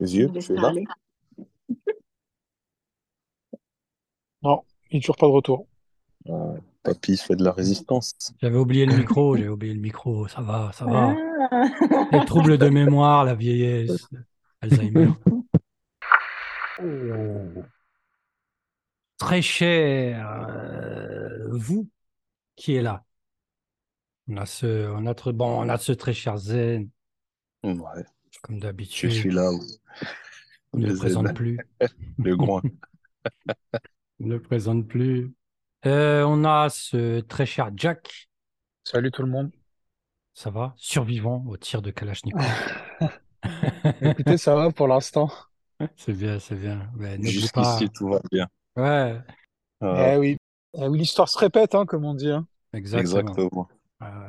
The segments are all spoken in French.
Les yeux, tu es là? Non, il n'est toujours pas de retour. Ah, papy, il fait de la résistance. J'avais oublié le micro, j'avais oublié le micro. Ça va, ça va. Ah. Les troubles de mémoire, la vieillesse, Alzheimer. Oh. Très cher, euh, vous qui est là. On a ce, on a très, bon, on a ce très cher Zen, Ouais, comme je d'habitude. suis là. On ne le présente plus. le grand. On ne le présente plus. Euh, on a ce très cher Jack, Salut tout le monde. ça va, survivant au tir de Kalachnikov. Écoutez, ça va pour l'instant. C'est bien, c'est bien. Pas. Jusqu'ici, tout va bien. Ouais, Ah, Eh oui. Eh oui, l'histoire se répète, hein, comme on dit. hein. exactement. exactement. Euh,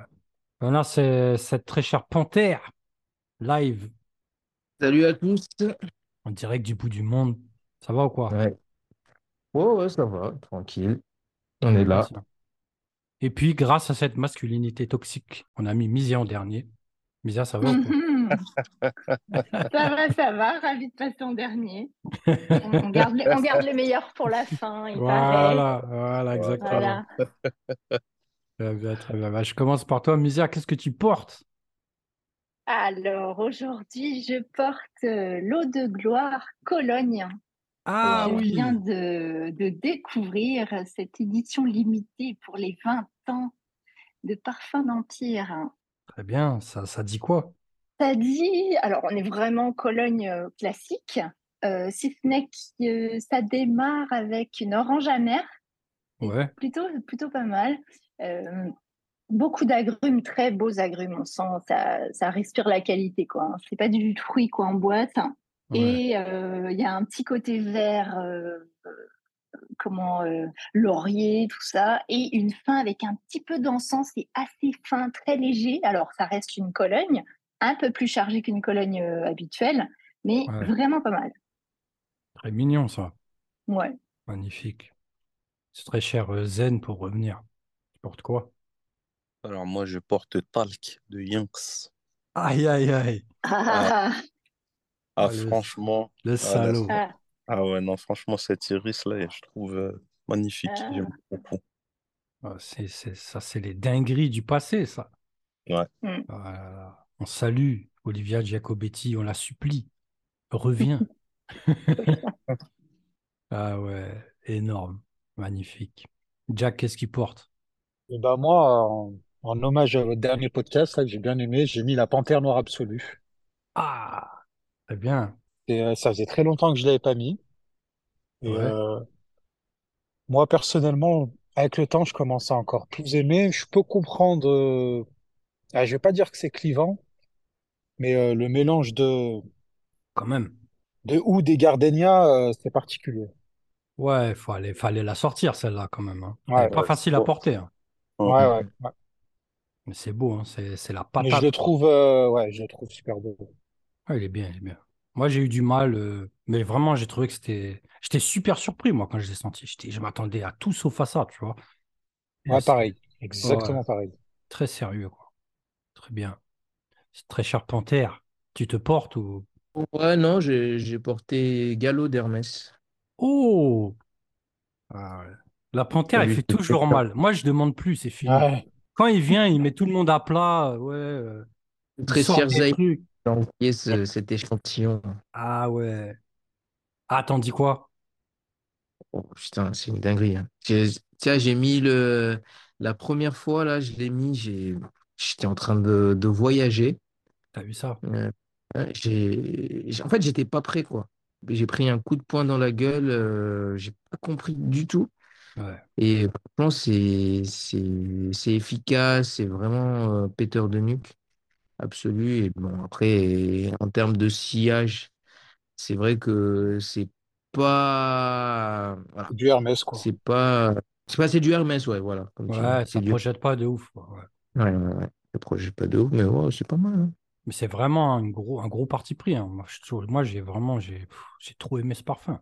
on a ce- cette très chère panthère live Salut à tous. en direct du bout du monde. Ça va ou quoi? Ouais. Ouais, ouais, ça va, tranquille. On est là. Et puis, grâce à cette masculinité toxique, on a mis Misia en dernier. Misia, ça va ou quoi? Ça va, ça va. Ravi de passer en dernier. On, garde le, on garde le meilleur pour la fin, il. Voilà, voilà, exactement. Voilà. Très bien, très bien. Bah, je commence par toi, Misia. Qu'est-ce que tu portes? Alors, aujourd'hui, je porte euh, l'eau de gloire Cologne. Ah je oui, viens de, de découvrir cette édition limitée pour les 20 ans de Parfum d'Empire. très bien. Ça, ça dit quoi? Ça dit, alors on est vraiment Cologne euh, classique, euh, si ce n'est que euh, ça démarre avec une orange amère, Ouais, plutôt, plutôt pas mal. Euh, beaucoup d'agrumes, très beaux agrumes, on sent, ça, ça respire la qualité, quoi. C'est pas du fruit, quoi, en boîte. ouais. Et euh, il y a un petit côté vert, euh, euh, comment, euh, laurier, tout ça, et une fin avec un petit peu d'encens, c'est assez fin, très léger. Alors, ça reste une Cologne, un peu plus chargée qu'une Cologne habituelle, mais Ouais. vraiment pas mal. Très mignon, ça. Ouais. Magnifique. C'est très cher, Zen, pour revenir. Tu portes quoi? Alors, moi, je porte Talc de Yinx. Aïe, aïe, aïe. Ah, Ah, Ah, le, franchement, le ah, salaud. ah, ah ouais, non, franchement, cet iris-là, je trouve euh, magnifique. ah. J'aime beaucoup. Ah, c'est, c'est- ça, c'est les dingueries du passé, ça. Ouais. Là là. On salue Olivia Giacobetti, on la supplie. Reviens. Ah ouais, énorme. Magnifique. Jack, qu'est-ce qu'il porte? Et ben moi, en, en hommage à votre dernier podcast, là, que j'ai bien aimé, j'ai mis la Panthère Noire Absolue. Ah, très bien. Et euh, ça faisait très longtemps que je l'avais pas mis. Et Ouais. euh, moi, personnellement, avec le temps, je commence à encore plus aimer. Je peux comprendre. euh, ah, je vais pas dire que c'est clivant, mais le mélange de Quand même. de oud et gardénia, euh, c'est particulier. Ouais, fallait, fallait la sortir, celle-là, quand même. hein. Ouais, n'est pas Ouais, facile à porter, hein. ouais, ouais. C'est beau, hein. C'est, c'est la Mais je patate. le trouve, euh, ouais, je le trouve super beau. Ah, il est bien, il est bien. Moi, j'ai eu du mal, euh, mais vraiment, j'ai trouvé que c'était. J'étais super surpris, moi, quand je l'ai senti. J'étais- Je m'attendais à tout sauf à ça, tu vois. Et Ouais, pareil, ouais, exactement pareil. très sérieux, quoi. Très bien. C'est très cher Panthère. Tu te portes ou? Ouais, non, j'ai j'ai porté Gallo d'Hermès. Oh! Ah ouais. La Panthère, il Celui fait toujours mal. Moi, je demande plus, c'est fini. Ouais. Quand il vient, il met tout le monde à plat. Ouais. euh, Très a envoyé ce- cet échantillon? Ah ouais. Ah, t'en dis quoi? Oh, putain, c'est une dinguerie. hein. J'ai- Tiens, j'ai mis le. La première fois, là, je l'ai mis, j'ai... j'étais en train de, de voyager. T'as vu ça? Euh, ouais, j'ai... j'ai- En fait, j'étais pas prêt, quoi. J'ai pris un coup de poing dans la gueule, euh, j'ai pas compris du tout. Ouais. Et franchement, c'est c'est c'est efficace, c'est vraiment euh, péteur de nuque absolu. Et bon, après, en termes de sillage, c'est vrai que c'est pas voilà, du Hermès, quoi. c'est pas c'est pas c'est du Hermès, ouais, voilà, comme tu dis, Ouais, c'est ça du projette pas de ouf. quoi, ouais. ouais, ouais, ouais. Le projet pas de ouf, mais ouais, c'est pas mal. hein. Mais c'est vraiment un gros, un gros parti pris. hein. Moi, je trouve- moi, j'ai vraiment, j'ai, pff, j'ai trop aimé ce parfum.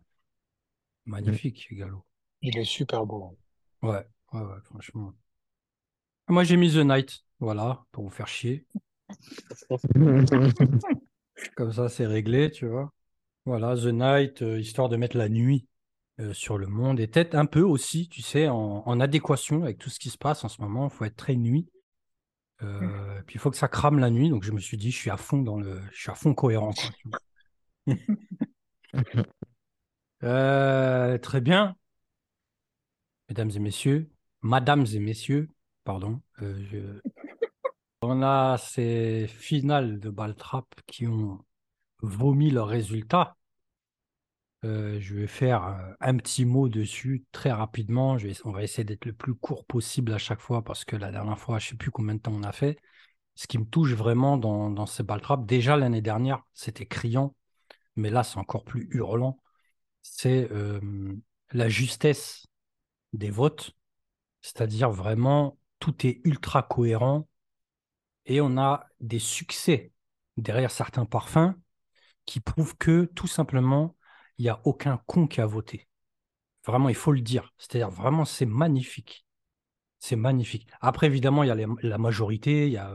Magnifique, Gallo. Il est super beau. Ouais, ouais, ouais, franchement. Moi, j'ai mis The Night, voilà, pour vous faire chier. Comme ça, c'est réglé, tu vois. Voilà, The Night, euh, histoire de mettre la nuit euh, sur le monde et peut-être un peu aussi, tu sais, en, en adéquation avec tout ce qui se passe en ce moment. Il faut être très nuit. Euh, Puis il faut que ça crame la nuit. Donc je me suis dit, je suis à fond dans le, je suis à fond cohérent. quoi, très bien, mesdames et messieurs, madames et messieurs, pardon. euh, On a ces finales de Baltrap qui ont vomi leurs résultats. Euh, je vais faire euh, un petit mot dessus très rapidement. On va essayer d'être le plus court possible à chaque fois parce que la dernière fois, je ne sais plus combien de temps on a fait. Ce qui me touche vraiment dans, ces Baltrap, déjà l'année dernière, c'était criant, mais là, c'est encore plus hurlant. C'est la justesse des votes, c'est-à-dire vraiment tout est ultra cohérent et on a des succès derrière certains parfums qui prouvent que tout simplement, il n'y a aucun con qui a voté. Vraiment, il faut le dire. C'est-à-dire vraiment, c'est magnifique. C'est magnifique. Après, évidemment, il y a la majorité, il y a,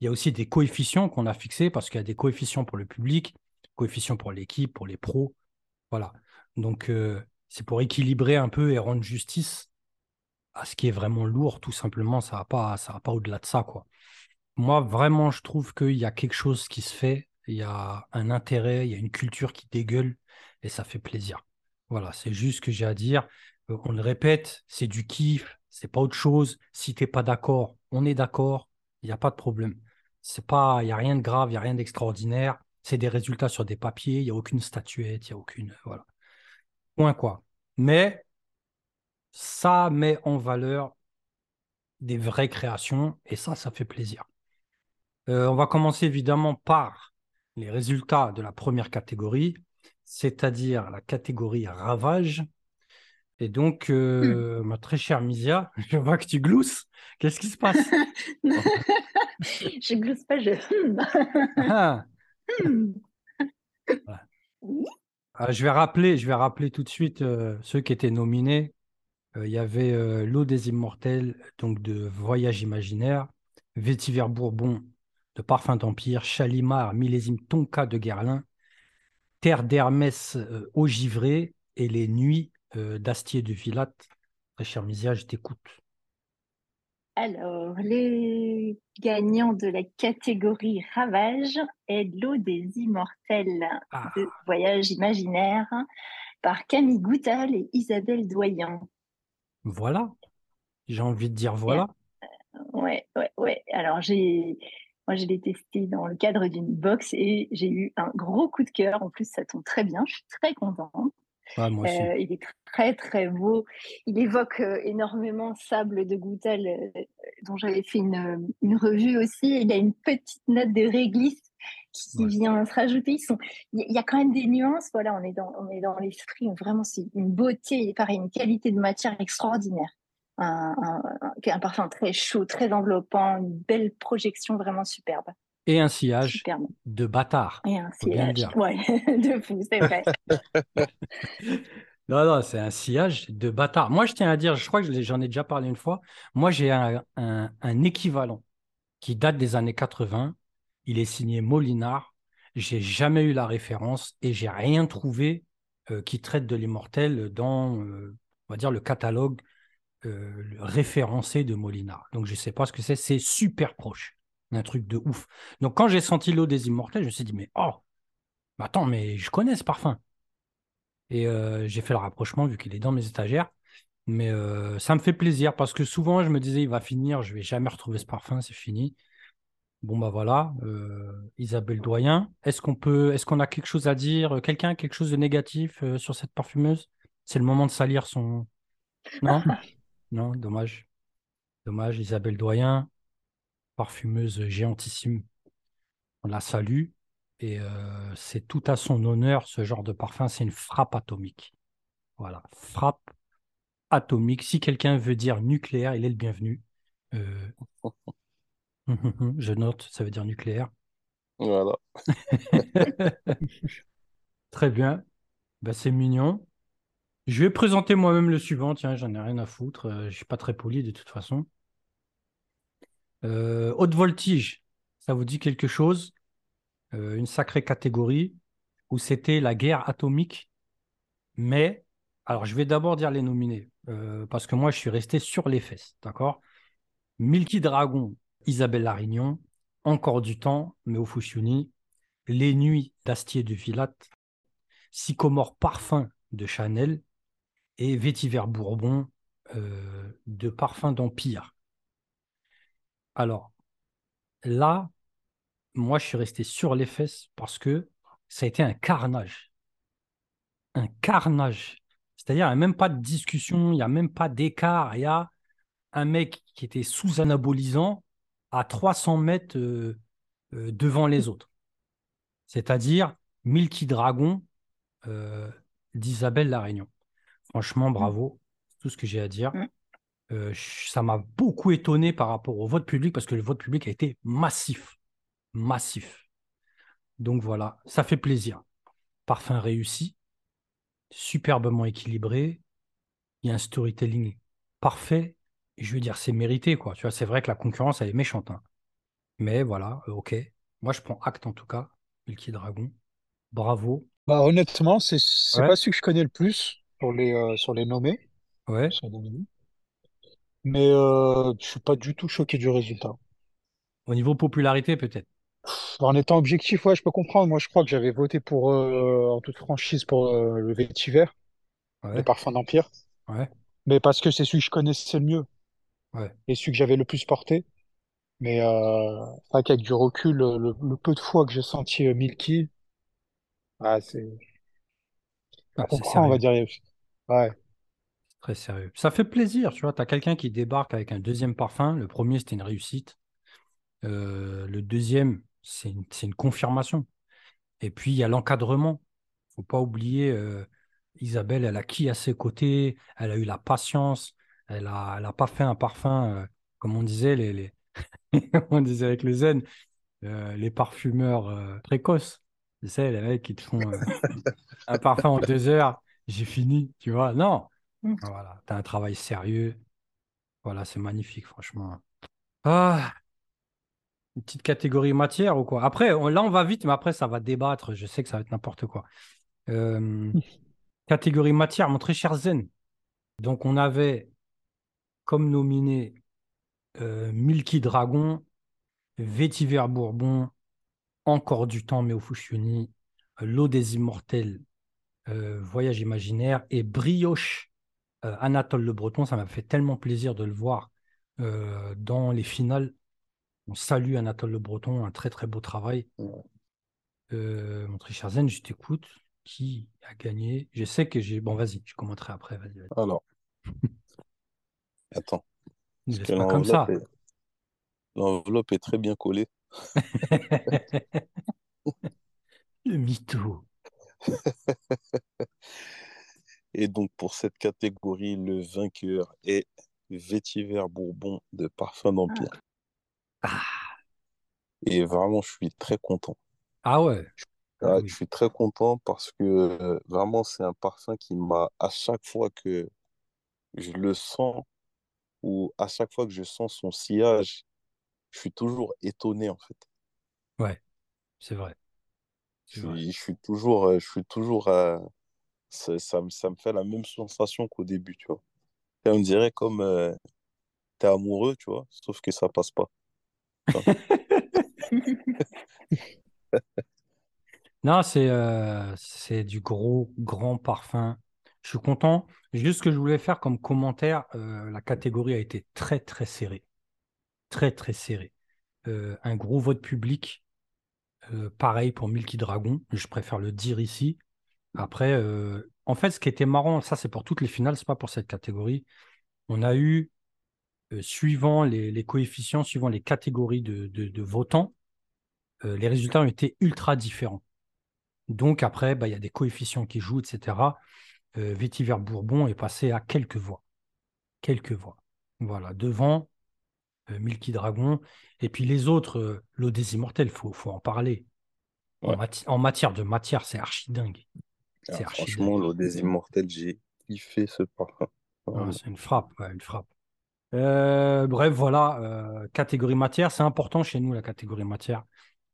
il y a aussi des coefficients qu'on a fixés parce qu'il y a des coefficients pour le public, coefficients pour l'équipe, pour les pros. Voilà. Donc, euh, c'est pour équilibrer un peu et rendre justice à ce qui est vraiment lourd, tout simplement. Ça va pas, ça va pas au-delà de ça, quoi. Moi, vraiment, je trouve qu'il y a quelque chose qui se fait, il y a un intérêt, il y a une culture qui dégueule et ça fait plaisir. Voilà, c'est juste ce que j'ai à dire. Euh, on le répète, c'est du kiff, c'est pas autre chose. Si tu n'es pas d'accord, on est d'accord, il n'y a pas de problème. C'est pas, il n'y a rien de grave, il n'y a rien d'extraordinaire. C'est des résultats sur des papiers, il n'y a aucune statuette, il n'y a aucune. Voilà. Point quoi. Mais ça met en valeur des vraies créations et ça, ça fait plaisir. Euh, on va commencer évidemment par les résultats de la première catégorie, c'est-à-dire la catégorie ravage. Et donc, euh, ma très chère Misia, je vois que tu glousses. Qu'est-ce qui se passe? Je glousse pas, je. Ah, Hmm. Voilà. Ah, Je vais rappeler, je vais rappeler tout de suite euh, ceux qui étaient nominés. Euh, Il y avait euh, L'eau des immortels, donc de Voyage imaginaire, Vétiver Bourbon de Parfum d'Empire, Chalimard, millésime Tonka de Guerlain, Terre d'Hermès euh, au givré et Les Nuits euh, d'Astier de Villatte. Très cher Misia, je t'écoute. Alors, les gagnants de la catégorie Ravage est L'eau des immortels Ah, de Voyage imaginaire par Camille Goutal et Isabelle Doyen. voilà. J'ai envie de dire voilà. Ouais, ouais, ouais. Alors, j'ai, moi, je l'ai testé dans le cadre d'une box et j'ai eu un gros coup de cœur. En plus, ça tombe très bien. Je suis très contente. Ah, moi aussi. Euh, il est très, très beau. Il évoque euh, énormément Sable de Goutal, euh, dont j'avais fait une, une revue aussi. Il a une petite note de réglisse qui Ouais. vient se rajouter. Ils sont, il y, a- quand même des nuances. Voilà, on est dans, on est dans l'esprit. Vraiment, c'est une beauté pareil, une qualité de matière extraordinaire. Un, un, un- un parfum très chaud, très enveloppant, une belle projection vraiment superbe. Et un sillage de bâtard. Et un sillage. Ouais, de fou, c'est vrai. Non, non, c'est un sillage de bâtard. Moi, je tiens à dire, je crois que j'en ai déjà parlé une fois. Moi, j'ai un, un- un équivalent qui date des années 80. Il est signé Molinard. J'ai jamais eu la référence et j'ai rien trouvé euh, qui traite de l'immortel dans, euh, on va dire, le catalogue euh, référencé de Molinard. Donc, je sais pas ce que c'est. C'est super proche. Un truc de ouf. Donc, quand j'ai senti l'eau des immortels, je me suis dit, mais oh, attends, mais je connais ce parfum. Et euh, j'ai fait le rapprochement vu qu'il est dans mes étagères. Mais euh, ça me fait plaisir parce que souvent, je me disais, il va finir, je vais jamais retrouver ce parfum, c'est fini. Bon, bah voilà, euh, Isabelle Doyen, est-ce qu'on peut, est-ce qu'on a quelque chose à dire? Quelqu'un a quelque chose de négatif sur cette parfumeuse? C'est le moment de salir son. Non? Non, dommage. Dommage, Isabelle Doyen, parfumeuse géantissime. On la salue. Et euh, c'est tout à son honneur, ce genre de parfum, c'est une frappe atomique. Voilà, frappe atomique. Si quelqu'un veut dire nucléaire, il est le bienvenu. Euh, Je note, ça veut dire nucléaire. Voilà. Très bien. Ben, c'est mignon. Je vais présenter moi-même le suivant. Tiens, j'en ai rien à foutre. Euh, je suis pas très poli de toute façon. Euh, haute voltige, ça vous dit quelque chose? Euh, une sacrée catégorie. où c'était la guerre atomique. Mais, alors je vais d'abord dire les nominés, euh, parce que moi je suis resté sur les fesses, d'accord? Milky Dragon, Isabelle Larignon, Encore du temps, Méo Fuscioni, Les Nuits d'Astier de Villat, Sycomore Parfum de Chanel et Vétiver Bourbon de Parfum d'Empire. Alors, là, moi, je suis resté sur les fesses parce que ça a été un carnage. Un carnage. C'est-à-dire, il n'y a même pas de discussion, il n'y a même pas d'écart. Il y a un mec qui était sous anabolisant à 300 mètres euh, euh, devant les autres. C'est-à-dire Milky Dragon euh, d'Isabelle La Réunion. Franchement, bravo. Tout ce que j'ai à dire. Mm. ça m'a beaucoup étonné par rapport au vote public parce que le vote public a été massif. Massif. Donc voilà, ça fait plaisir. Parfum réussi, superbement équilibré. Il y a un storytelling parfait je veux dire, c'est mérité, quoi. Tu vois, c'est vrai que la concurrence, elle est méchante. hein. Mais voilà, euh, ok. Moi, je prends acte en tout cas. Milky Dragon. Bravo. Bah, honnêtement, c'est Ouais. pas celui que je connais le plus sur les, euh, sur les nommés. Ouais. sur les nominés. Mais euh, je suis pas du tout choqué du résultat. Au niveau popularité, peut-être. En étant objectif, ouais, je peux comprendre. Moi, je crois que j'avais voté pour, euh, en toute franchise, pour euh, le vétiver, Ouais. le parfum d'Empire. Ouais. Mais parce que c'est celui que je connaissais le mieux. Ouais. Et celui que j'avais le plus porté. Mais euh, c'est vrai qu'avec du recul, le, le- le peu de fois que j'ai senti euh, Milky, ah, c'est, je Ah, c'est comprends, on va sérieux. dire. Ouais. Très sérieux. Ça fait plaisir, tu vois. Tu as quelqu'un qui débarque avec un deuxième parfum. Le premier, c'était une réussite. Euh, le deuxième, c'est une, une confirmation. Et puis, il y a l'encadrement. faut pas oublier, euh, Isabelle, elle a qui à ses côtés Elle a eu la patience. Elle a, elle a pas fait un parfum, euh, comme on disait, les, les... on disait avec le zen, les parfumeurs précoces. Tu sais, les mecs qui te font un parfum en deux heures, j'ai fini, tu vois. Non, Mm. voilà, tu as un travail sérieux. Voilà, c'est magnifique, franchement. Ah, une petite catégorie matière ou quoi? Après, on- là, on va vite, mais après, ça va débattre. Je sais que ça va être n'importe quoi. Euh, catégorie matière, mon très cher Zen. Donc, on avait comme nominé euh, Milky Dragon, Vétiver Bourbon, Encore du temps, mais au Fuscioni, euh, L'eau des immortels, euh, Voyage imaginaire et Brioche, euh, Anatole Le Breton. Ça m'a fait tellement plaisir de le voir euh, dans les finales. On salue Anatole Le Breton, un très très beau travail. Euh, mon Zen, je t'écoute. Qui a gagné? Je sais que j'ai. Bon, vas-y, je commenterai après. Vas-y, vas-y. Alors, attends, pas comme ça. l'enveloppe est, l'enveloppe est très bien collée. Le mytho. Et donc, pour cette catégorie, le vainqueur est Vétiver Bourbon de Parfum d'Empire. Ah, Et vraiment, je suis très content. ah ouais. Ah, Oui. Je suis très content parce que euh, vraiment, c'est un parfum qui m'a, à chaque fois que je le sens ou à chaque fois que je sens son sillage, je suis toujours étonné en fait. Ouais, c'est vrai. Suis, je suis toujours, euh, je suis toujours, euh, ça, ça, me fait la même sensation qu'au début, tu vois. Et on dirait comme euh, t'es amoureux, tu vois, sauf que ça passe pas. Non, c'est euh, c'est du gros, grand parfum. Je suis content. Juste ce que je voulais faire comme commentaire, euh, la catégorie a été très, très serrée. Très, très serrée. Un gros vote public. Pareil pour Milky Dragon. Je préfère le dire ici. Après, euh, en fait, ce qui était marrant, ça c'est pour toutes les finales, c'est pas pour cette catégorie. On a eu, euh, suivant les, les coefficients, suivant les catégories de, de- de votants, euh, les résultats ont été ultra différents. Donc après, bah, il y a des coefficients qui jouent, etc. Vétiver Bourbon est passé à quelques voix. Quelques voix. Voilà, devant Milky Dragon. Et puis les autres, l'eau des immortels, il faut, faut en parler. En, mati- en matière de matière, c'est archi dingue. Ah, franchement, l'eau des immortels, j'ai kiffé ce parfum. Ah, c'est une frappe, ouais, une frappe. Euh, bref, voilà, euh, catégorie matière, c'est important chez nous, la catégorie matière,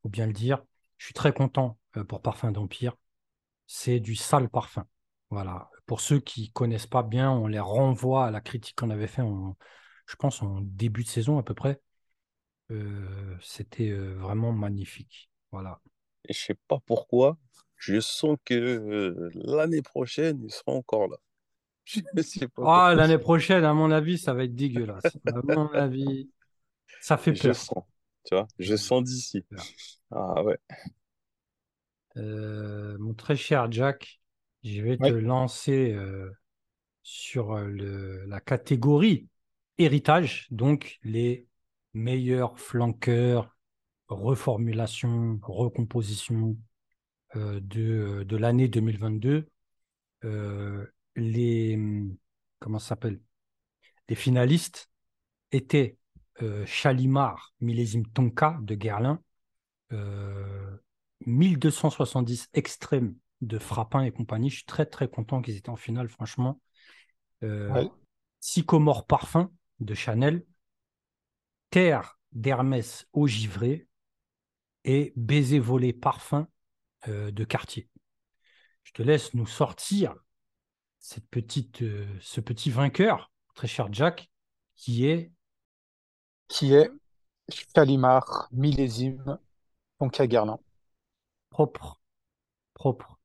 faut bien le dire. Je suis très content euh, pour Parfum d'Empire. c'est du sale parfum. Voilà. Pour ceux qui connaissent pas bien, on les renvoie à la critique qu'on avait fait, en, je pense, en début de saison à peu près. C'était vraiment magnifique. Voilà. Et je sais pas pourquoi, je sens que euh, l'année prochaine, ils seront encore là. Je sais pas Ah, l'année prochaine, à mon avis, ça va être dégueulasse. À mon avis, ça fait Je peur. sens, tu vois, je sens d'ici. Ah ouais. Euh, mon très cher Jack, je vais te lancer euh, sur le- la catégorie héritage, donc les meilleurs flanqueurs, reformulation, recomposition de, de l'année 2022. Euh, les, comment ça s'appelle? Les finalistes étaient euh, Chalimar, millésime Tonka de Guerlain, euh, 1270 extrêmes de Frappin et compagnie. Je suis très très content qu'ils étaient en finale, franchement. Euh, Ouais. Sycomore Parfum de Chanel, Terre d'Hermès au givré et Baiser volé Parfum euh, de Cartier. Je te laisse nous sortir cette petite, euh, ce petit vainqueur, très cher Jack, qui est Qui est Chalimar, millésime, Tonka Guerlain. propre. Propre.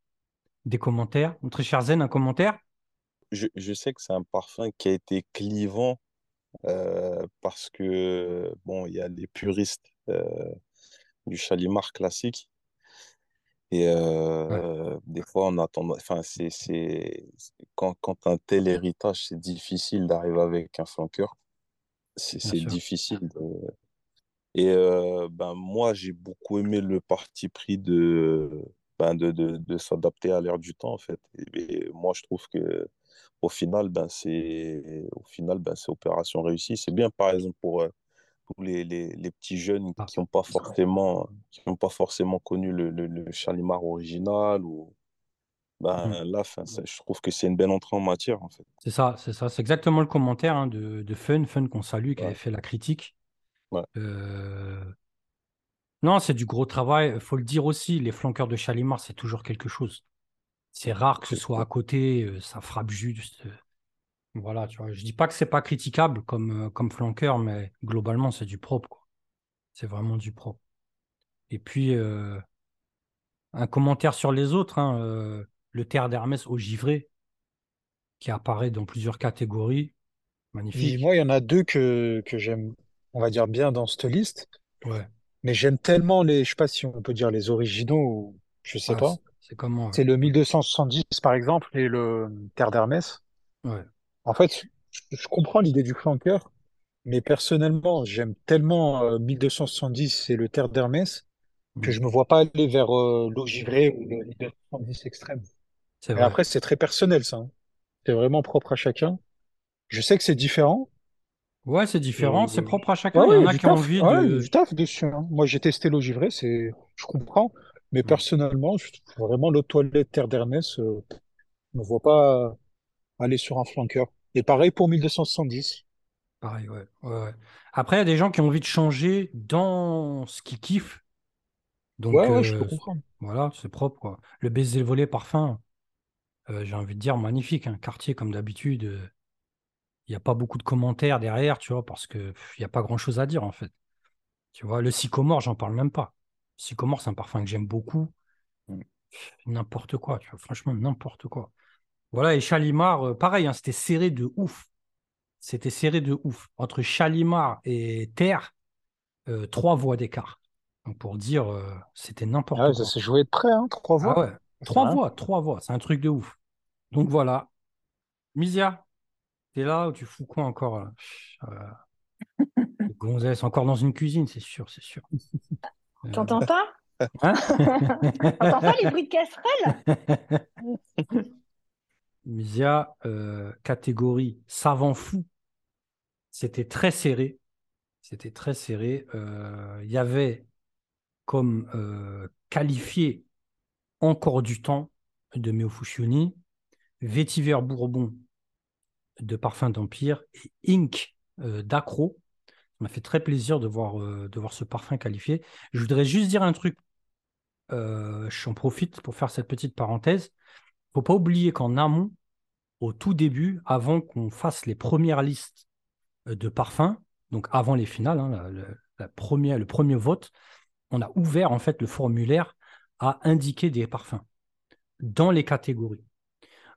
Des commentaires. Mon très cher Zen, un commentaire? Je, je sais que c'est un parfum qui a été clivant euh, parce que, bon, il y a les puristes euh, du Chalimar classique. Et euh, des fois, on attend. Enfin, c'est, quand, quand un tel héritage, c'est difficile d'arriver avec un flanqueur. C'est, difficile. de- Et euh, ben, moi, j'ai beaucoup aimé le parti pris de, ben, de, de, de s'adapter à l'ère du temps, en fait. Et, et moi, je trouve que au final, ben, c'est, au final, ben, c'est opération réussie. C'est bien, par exemple, pour euh, tous les, les, les petits jeunes Ah. qui n'ont pas forcément, qui pas forcément connu le, le, le Chalimar original. Ou, ben, là, enfin, ça- je trouve que c'est une belle entrée en matière, en fait. C'est ça, c'est ça. C'est exactement le commentaire hein, de, de Fun, Fun qu'on salue, qui Ouais. avait fait la critique. Ouais. Euh, Non, c'est du gros travail. faut le dire aussi, les flanqueurs de Chalimar, c'est toujours quelque chose. C'est rare que ce soit à côté, euh, ça frappe juste. Voilà, tu vois. Je dis pas que c'est pas critiquable comme, euh, comme flanqueur, mais globalement, c'est du propre. C'est vraiment du propre. Et puis, euh, un commentaire sur les autres, hein, euh, le Terre d'Hermès au givré, qui apparaît dans plusieurs catégories. Et Magnifique. moi, il y en a deux que, que j'aime, on va dire, bien dans cette liste. Ouais. Mais j'aime tellement les, je sais pas si on peut dire les originaux ou je sais Ah, pas. c'est- c'est comment? ouais. C'est le 1270 par exemple et le Terre d'Hermès. Ouais. En fait, je, je comprends l'idée du flanqueur, mais personnellement, j'aime tellement euh, 1270 et le Terre d'Hermès que Mm. je me vois pas aller vers euh, l'eau givrée ou le 1270 extrême. C'est Mais vrai. après, c'est très personnel ça. hein. C'est vraiment propre à chacun. Je sais que c'est différent. Ouais, c'est différent, c'est Et- propre à chacun. Ouais, Il y en a du qui ont taf. envie Ouais, de. du taf dessus. hein. Moi, j'ai testé l'eau givrée, c'est, je comprends. Mais Mm. personnellement, je trouve vraiment l'eau toilette Terre d'Hermès, euh, je me vois pas aller sur un flanqueur. Et pareil pour 1270. Pareil, ouais. ouais, ouais. Après, il y a des gens qui ont envie de changer dans ce qu'ils kiffent. Donc, Ouais, ouais, je euh, peux comprendre. voilà, c'est propre, quoi. Le baiser volé parfum, euh, j'ai envie de dire magnifique. Hein. Quartier, comme d'habitude, euh, il n'y a pas beaucoup de commentaires derrière, tu vois, parce que pff, il n'y a pas grand-chose à dire, en fait. Tu vois, le sycomore, j'en parle même pas. Sycomore, c'est un parfum que j'aime beaucoup. Mm. N'importe quoi, tu vois, franchement, n'importe quoi. Voilà, et Chalimar, euh, pareil, hein, c'était serré de ouf. C'était serré de ouf. Entre Chalimar et Terre, euh, trois voix d'écart. Donc pour dire, euh, c'était n'importe Ah ouais, quoi. ça s'est joué de près, hein, trois Ah voix. ouais, trois voix, trois voix, c'est un truc de ouf. Donc voilà. Misia, t'es là ou tu fous quoi encore là? Euh, Gonzès, encore dans une cuisine, c'est sûr, c'est sûr. Euh, T'entends pas? hein? T'entends pas les bruits de Misia, euh, catégorie savant fou, c'était très serré. C'était très serré. Euh, Il y avait comme euh, qualifié encore du temps de Meo Fuscioni, Vétiver Bourbon de Parfum d'Empire et euh, d'Acro. Ça m'a fait très plaisir de voir, de voir ce parfum qualifié. Je voudrais juste dire un truc j'en profite pour faire cette petite parenthèse. Faut pas oublier qu'en amont, au tout début, avant qu'on fasse les premières listes euh, de parfums, donc avant les finales, hein, le premier vote, on a ouvert en fait le formulaire à indiquer des parfums dans les catégories.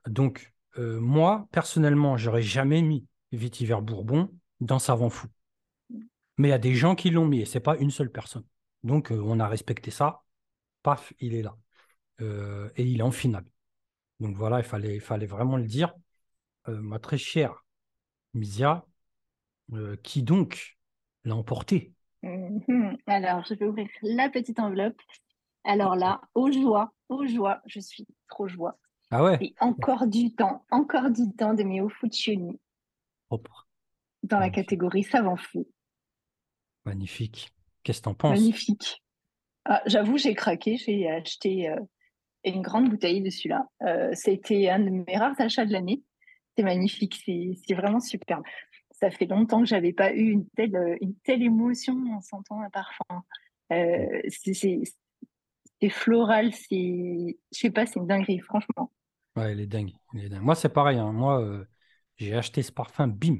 Donc, euh, moi, personnellement, j'aurais jamais mis Vitiver Bourbon dans Savant Fou. Mais il y a des gens qui l'ont mis et c'est pas une seule personne. Donc, euh, on a respecté ça. Paf, il est là. Et il est en finale. Donc voilà, il fallait, il fallait vraiment le dire. Euh, ma très chère Misia, euh, qui donc l'a emporté? Mhm. Alors, je vais ouvrir la petite enveloppe. Alors là, aux joies, aux joies, je suis trop joie. Ah ouais, Et encore du temps, encore du temps de mes Fuccioni propre, dans la catégorie savant fou. magnifique. Qu'est-ce que t'en penses? Magnifique. Ah, J'avoue, j'ai craqué. J'ai acheté euh, une grande bouteille de celui-là. Euh, C'était un de mes rares achats de l'année. C'est magnifique. C'est vraiment superbe. Ça fait longtemps que j'avais pas eu une telle, euh, une telle émotion en sentant un parfum. Euh, c'est- floral. C'est, je sais pas, c'est une dinguerie, franchement. Ouais, il est dingue. il est dingue. Moi, c'est pareil. hein. Moi, euh, j'ai acheté ce parfum, bim,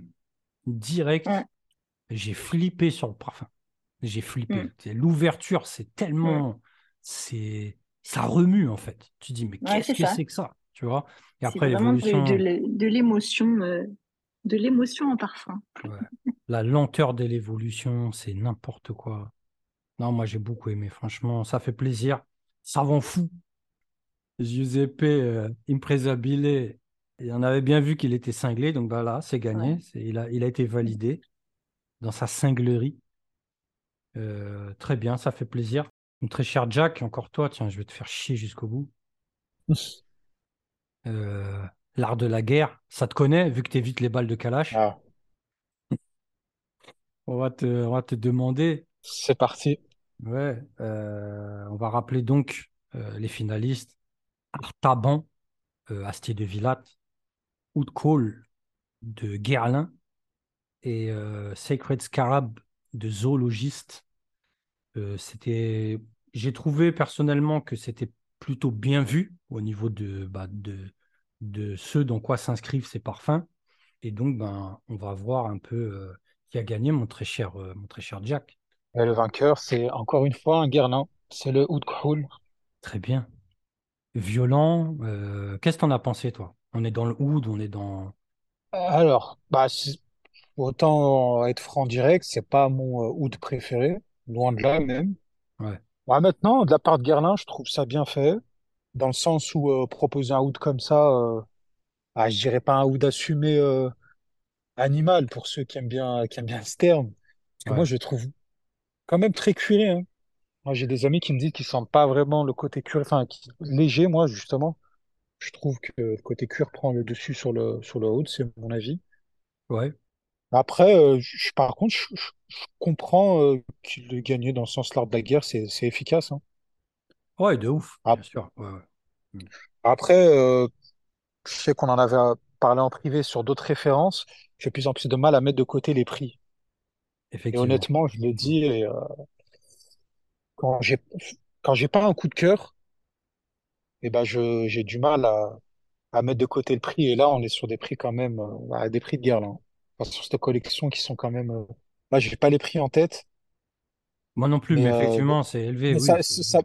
direct. Ouais. J'ai flippé sur le parfum. J'ai flippé. Mm. L'ouverture, c'est tellement. C'est, ça remue, en fait. Tu dis, mais Ouais, qu'est-ce que ça. c'est que ça Tu vois? Et après, l'évolution. de l'é- de l'émotion, euh, de l'émotion en parfum. Ouais. La lenteur de l'évolution, c'est n'importe quoi. Non, moi j'ai beaucoup aimé, franchement, ça fait plaisir. Savant fou. Giuseppe euh, Impresabile, et on avait bien vu qu'il était cinglé, donc c'est gagné. Ouais. C'est- il a, il a été validé dans sa cinglerie. Euh, très bien, ça fait plaisir. Mon très cher Jack, encore toi, tiens, je vais te faire chier jusqu'au bout. Euh, L'art de la guerre, ça te connaît, vu que tu évites les balles de Kalash? Ah, On va te, on va te demander c'est parti. Ouais, euh, on va rappeler donc euh, les finalistes. Artaban, Astier de Villatte, Outcall de Guerlain et Sacred Scarab de Zoologiste. C'était, j'ai trouvé personnellement que c'était plutôt bien vu au niveau de, bah, de, de ce dans quoi s'inscrivent ces parfums. Et donc, ben, on va voir un peu euh, qui a gagné, mon très cher, euh, mon très cher Jack. Et le vainqueur, c'est encore une fois un Guerlain. C'est le Oud Kroll. Très bien. Violent. euh, qu'est-ce que t'en as pensé, toi? On est dans le oud, on est dans. Alors, bah, autant être franc direct, c'est pas mon oud préféré, loin de là même. Ouais. Ouais, maintenant, de la part de Guerlain, je trouve ça bien fait, dans le sens où euh, proposer un oud comme ça, euh, ah, je dirais pas un oud assumé euh, animal pour ceux qui aiment bien, qui aiment bien ce terme. Parce que Ouais. moi, je le trouve quand même très cuiré. hein. Moi, j'ai des amis qui me disent qu'ils sentent pas vraiment le côté cuir, enfin, qui- léger, moi, justement. Je trouve que le côté cuir prend le dessus sur le, sur le oud, c'est mon avis. Ouais. Après, euh, je- par contre, je, je- je comprends euh, qu'il ait gagné dans le sens l'art de la guerre, c'est c'est efficace. hein. Ouais, de ouf, Ah. bien sûr. Ouais, ouais. Après, euh, je sais qu'on en avait parlé en privé sur d'autres références. J'ai de plus en plus de mal à mettre de côté les prix. Et Effectivement. honnêtement, je le dis, et, euh, quand j'ai quand j'ai pas un coup de cœur, eh ben je j'ai du mal à, à mettre de côté le prix. Et là, on est sur des prix quand même, euh, à des prix de guerre là. Enfin, sur cette collection qui sont quand même. Là, j'ai pas les prix en tête, Moi non plus, mais mais euh, effectivement, c'est élevé, oui. ça, c'est- ça,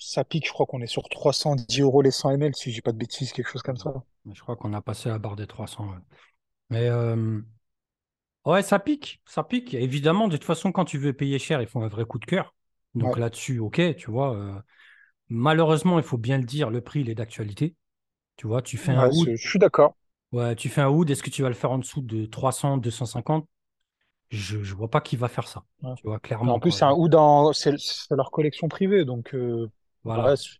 ça pique, je crois qu'on est sur 310 euros les 100 ml, si j'ai pas de bêtises, quelque chose comme ça. Je crois qu'on a passé la barre des 300. ouais. Mais euh, ouais, ça pique, ça pique. Évidemment, de toute façon, quand tu veux payer cher, il faut un vrai coup de cœur. Donc Ouais. là-dessus, ok, tu vois. euh, malheureusement, il faut bien le dire, le prix, il est d'actualité. Tu vois, tu fais un Ouais, je suis d'accord. Ouais, tu fais un oud, est-ce que tu vas le faire en dessous de 300, 250? Je, je vois pas qui va faire ça. Ouais. Tu vois, clairement. en plus, c'est un ou dans, c'est leur collection privée, donc euh, Voilà. c'est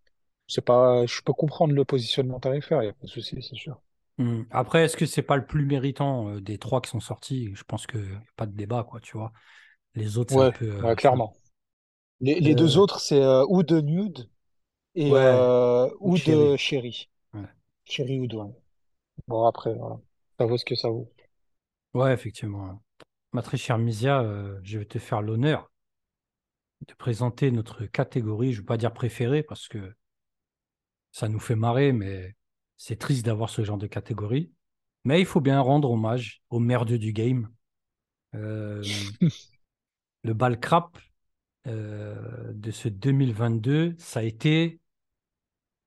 c'est pas, je peux comprendre le positionnement tarifaire, il y a pas de souci, c'est sûr. Hmm. Après, est-ce que c'est pas le plus méritant euh, des trois qui sont sortis? Je pense que y a pas de débat, quoi, tu vois. Les autres, c'est un Ouais, peu. euh, ouais, clairement. Les, les deux autres, c'est euh, Oud Nude et ou Oud Cherry. Chéri. Chéri Oud, ouais. Bon, après, voilà. Ça vaut ce que ça vaut. Ouais, effectivement. Ma très chère Misia, euh, je vais te faire l'honneur de présenter notre catégorie. Je ne veux pas dire préférée parce que ça nous fait marrer, mais c'est triste d'avoir ce genre de catégorie. Mais il faut bien rendre hommage au merdeux du game. Euh, le bal crap euh, de ce 2022, ça a été,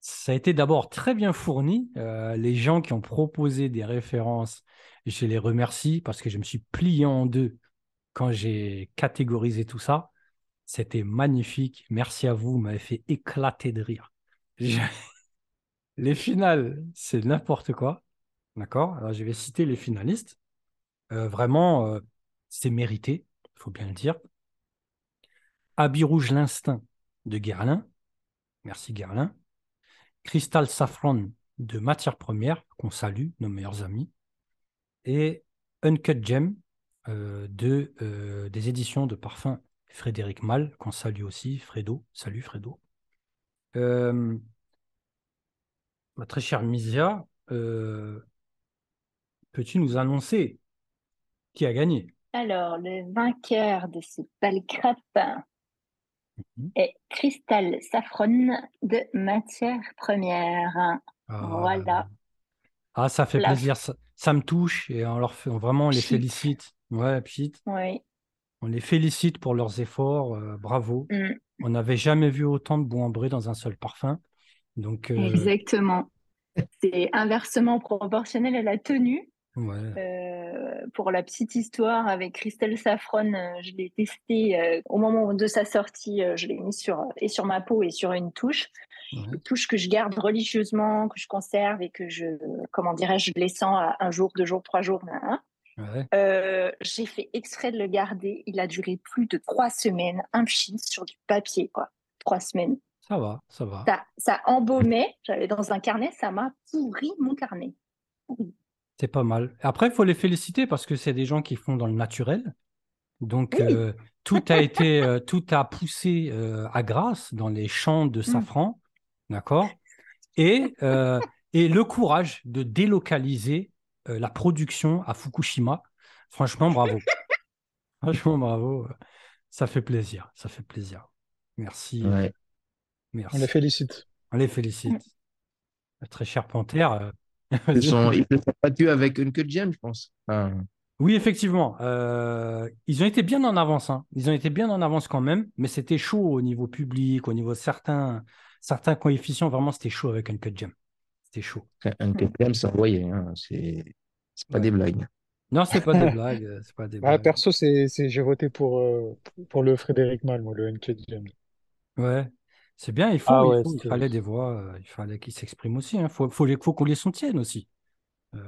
ça a été d'abord très bien fourni. Euh, les gens qui ont proposé des références, je les remercie parce que je me suis plié en deux quand j'ai catégorisé tout ça. C'était magnifique. Merci à vous, vous m'avez fait éclater de rire. Les finales, c'est n'importe quoi. D'accord? Alors, je vais citer les finalistes. Euh, vraiment, euh, c'est mérité, il faut bien le dire. Habit rouge l'instinct de Guerlain. Merci Guerlain. Crystal Saffron de Matière Première, qu'on salue, nos meilleurs amis. Et Uncut Gem euh, de, des éditions de parfum Frédéric Mal, qu'on salue aussi. Fredo, salut Fredo. ma très chère Misia, peux-tu nous annoncer qui a gagné? Alors, le vainqueur de ce bal crap mhm. est Crystal Saffron de Matière Première. Ah. Voilà. Ah, ça fait plaisir, ça, me touche et on leur fait, vraiment les félicite. Ouais, pchit. Oui. On les félicite pour leurs efforts, euh, bravo. Mm. On n'avait jamais vu autant de bois dans un seul parfum. Donc, euh, Exactement. C'est inversement proportionnel à la tenue. Euh, pour la petite histoire, avec Christelle Saffron, euh, je l'ai testé euh, au moment de sa sortie. je l'ai mis sur, et sur ma peau et sur une touche. Une touche que je garde religieusement, que je conserve et que je, comment dirais-je, je les sens à un jour, deux jours, trois jours. J'ai fait exprès de le garder. Il a duré plus de trois semaines, un film sur du papier, quoi. Trois semaines. Ça va, ça va. Ça, ça embaumait. J'avais dans un carnet, ça m'a pourri mon carnet. C'est pas mal. Après, il faut les féliciter parce que c'est des gens qui font dans le naturel. Donc, euh, tout a été, euh, tout a poussé euh, à grâce dans les champs de mmh. safran. D'accord? Et, et le courage de délocaliser la production à Fukushima. Franchement, bravo. Franchement, bravo. Ça fait plaisir. Ça fait plaisir. Merci. Merci. On les félicite. On les félicite. Très cher Panthère, ils sont, ils sont battus avec une queue de gemme, je pense. Oui, effectivement. Euh, ils ont été bien en avance. Hein. Ils ont été bien en avance quand même, mais c'était chaud au niveau public, au niveau de certains, certains coefficients. Vraiment, c'était chaud avec un cut gem. C'était chaud. Un cut gem, c'est envoyé. Hein. C'est pas des blagues. Non, c'est pas des blagues. Euh, pas des blagues. perso, c'est, j'ai voté pour, euh, pour le Frédéric Mal, moi, le Uncut Gem. Ouais. C'est bien, il, faut, ah il, fallait des voix, euh, il fallait qu'ils s'expriment aussi. Il hein. faut, faut, faut qu'on les soutienne aussi. Euh,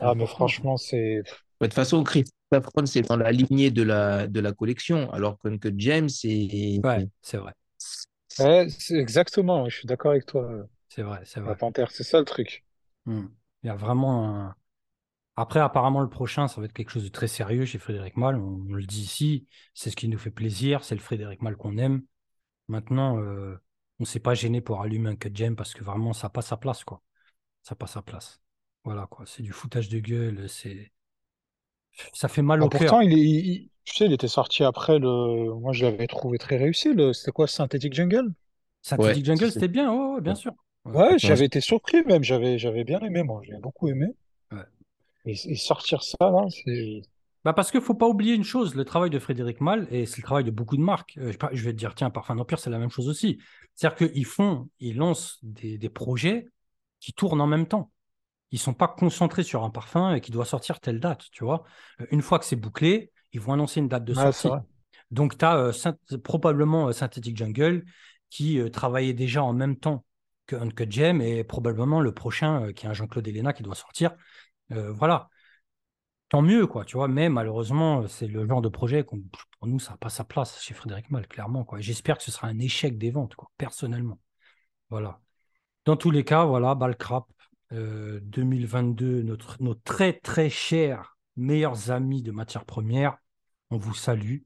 ah, mais franchement, c'est. De toute façon, Chris Saffron, c'est dans la lignée de la, de la collection, alors que James, c'est. Ouais, c'est vrai. c'est exactement, je suis d'accord avec toi. C'est vrai, c'est vrai. La panthère, c'est ça le truc. Hmm. Il y a vraiment un. Après, apparemment, le prochain, ça va être quelque chose de très sérieux chez Frédéric Mal. On, on le dit ici, c'est ce qui nous fait plaisir, c'est le Frédéric Mal qu'on aime. Maintenant, euh, on ne s'est pas gêné pour allumer un cut gem parce que vraiment, ça passe sa place, quoi. Ça passe sa place. Voilà, quoi. C'est du foutage de gueule, c'est... Ça fait mal ah, au cœur. Pourtant, il, tu sais, il était sorti après le... Moi, je l'avais trouvé très réussi. Le... C'était quoi, Synthetic Jungle? Synthetic Jungle, c'était bien, ouais, bien sûr. Ouais, j'avais été surpris même. J'avais, j'avais bien aimé, moi. J'ai beaucoup aimé. Et, et, sortir ça, là, c'est... Bah parce qu'il ne faut pas oublier une chose, le travail de Frédéric Mal, et c'est le travail de beaucoup de marques, euh, je vais te dire, tiens, Parfum d'Empire, c'est la même chose aussi. C'est-à-dire qu'ils font, ils lancent des, projets qui tournent en même temps. Ils ne sont pas concentrés sur un parfum et qui doit sortir telle date, tu vois. Euh, une fois que c'est bouclé, ils vont annoncer une date de sortie. Donc, tu as euh, probablement Synthetic Jungle qui travaillait déjà en même temps que Uncut Gem et probablement le prochain qui est un Jean-Claude Elena qui doit sortir. voilà tant mieux, quoi, tu vois. Mais malheureusement, c'est le genre de projet qu'on, pour nous, ça n'a pas sa place chez Frédéric Mal, clairement, quoi. J'espère que ce sera un échec des ventes, quoi, personnellement. Voilà. Dans tous les cas, voilà, Balcrap, 2022, notre, nos très, très chers meilleurs amis de matières premières, on vous salue.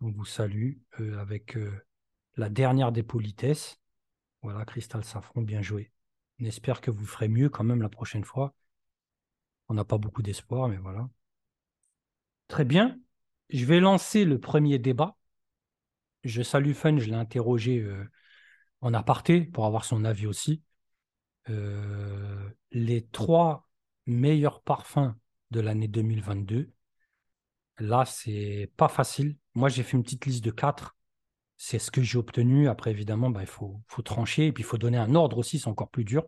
On vous salue euh, avec euh, la dernière des politesses. Voilà, Cristal Safran, bien joué. On espère que vous ferez mieux quand même la prochaine fois. On n'a pas beaucoup d'espoir, mais voilà. Très bien. Je vais lancer le premier débat. je salue Fun, je l'ai interrogé euh, en aparté pour avoir son avis aussi. Euh, les trois meilleurs parfums de l'année 2022, là, c'est pas facile. Moi, j'ai fait une petite liste de quatre. C'est ce que j'ai obtenu. Après, évidemment, bah, il faut, trancher et puis il faut donner un ordre aussi, c'est encore plus dur.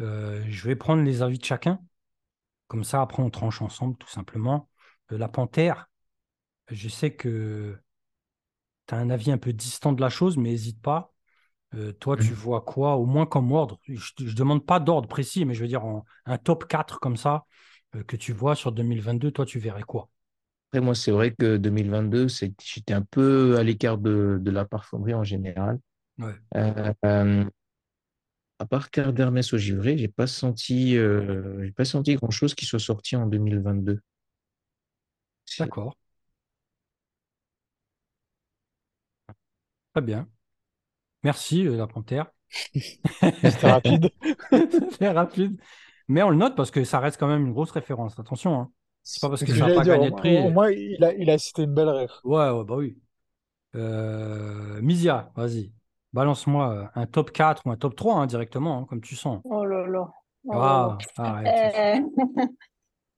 Euh, je vais prendre les avis de chacun. Comme ça, après, on tranche ensemble, tout simplement. Euh, la panthère, je sais que tu as un avis un peu distant de la chose, mais n'hésite pas. Euh, toi, tu Mhm. vois quoi, au moins comme ordre Je ne demande pas d'ordre précis, mais je veux dire en- un top 4 comme ça euh, que tu vois sur 2022, toi, tu verrais quoi? Après, moi, c'est vrai que 2022, c'est- j'étais un peu à l'écart de, de la parfumerie en général. Ouais. Euh, à part Terre d'Hermès au givré, j'ai pas senti, euh, j'ai pas senti grand-chose qui soit sorti en 2022. C'est- D'accord. Très bien. Merci, euh, la panthère. C'était rapide. C'est rapide. Mais on le note parce que ça reste quand même une grosse référence. Attention, hein. C'est pas parce C'est que ça n'a j'allais pas dire. gagné Au, de prix. au moins, il a, il a cité une belle rêve. Ouais, ouais, bah oui. Euh, Misia, vas-y. Balance-moi euh, un top 4 ou un top 3 hein, directement, hein, comme tu sens. Oh là là. Oh là là. Ah. Euh,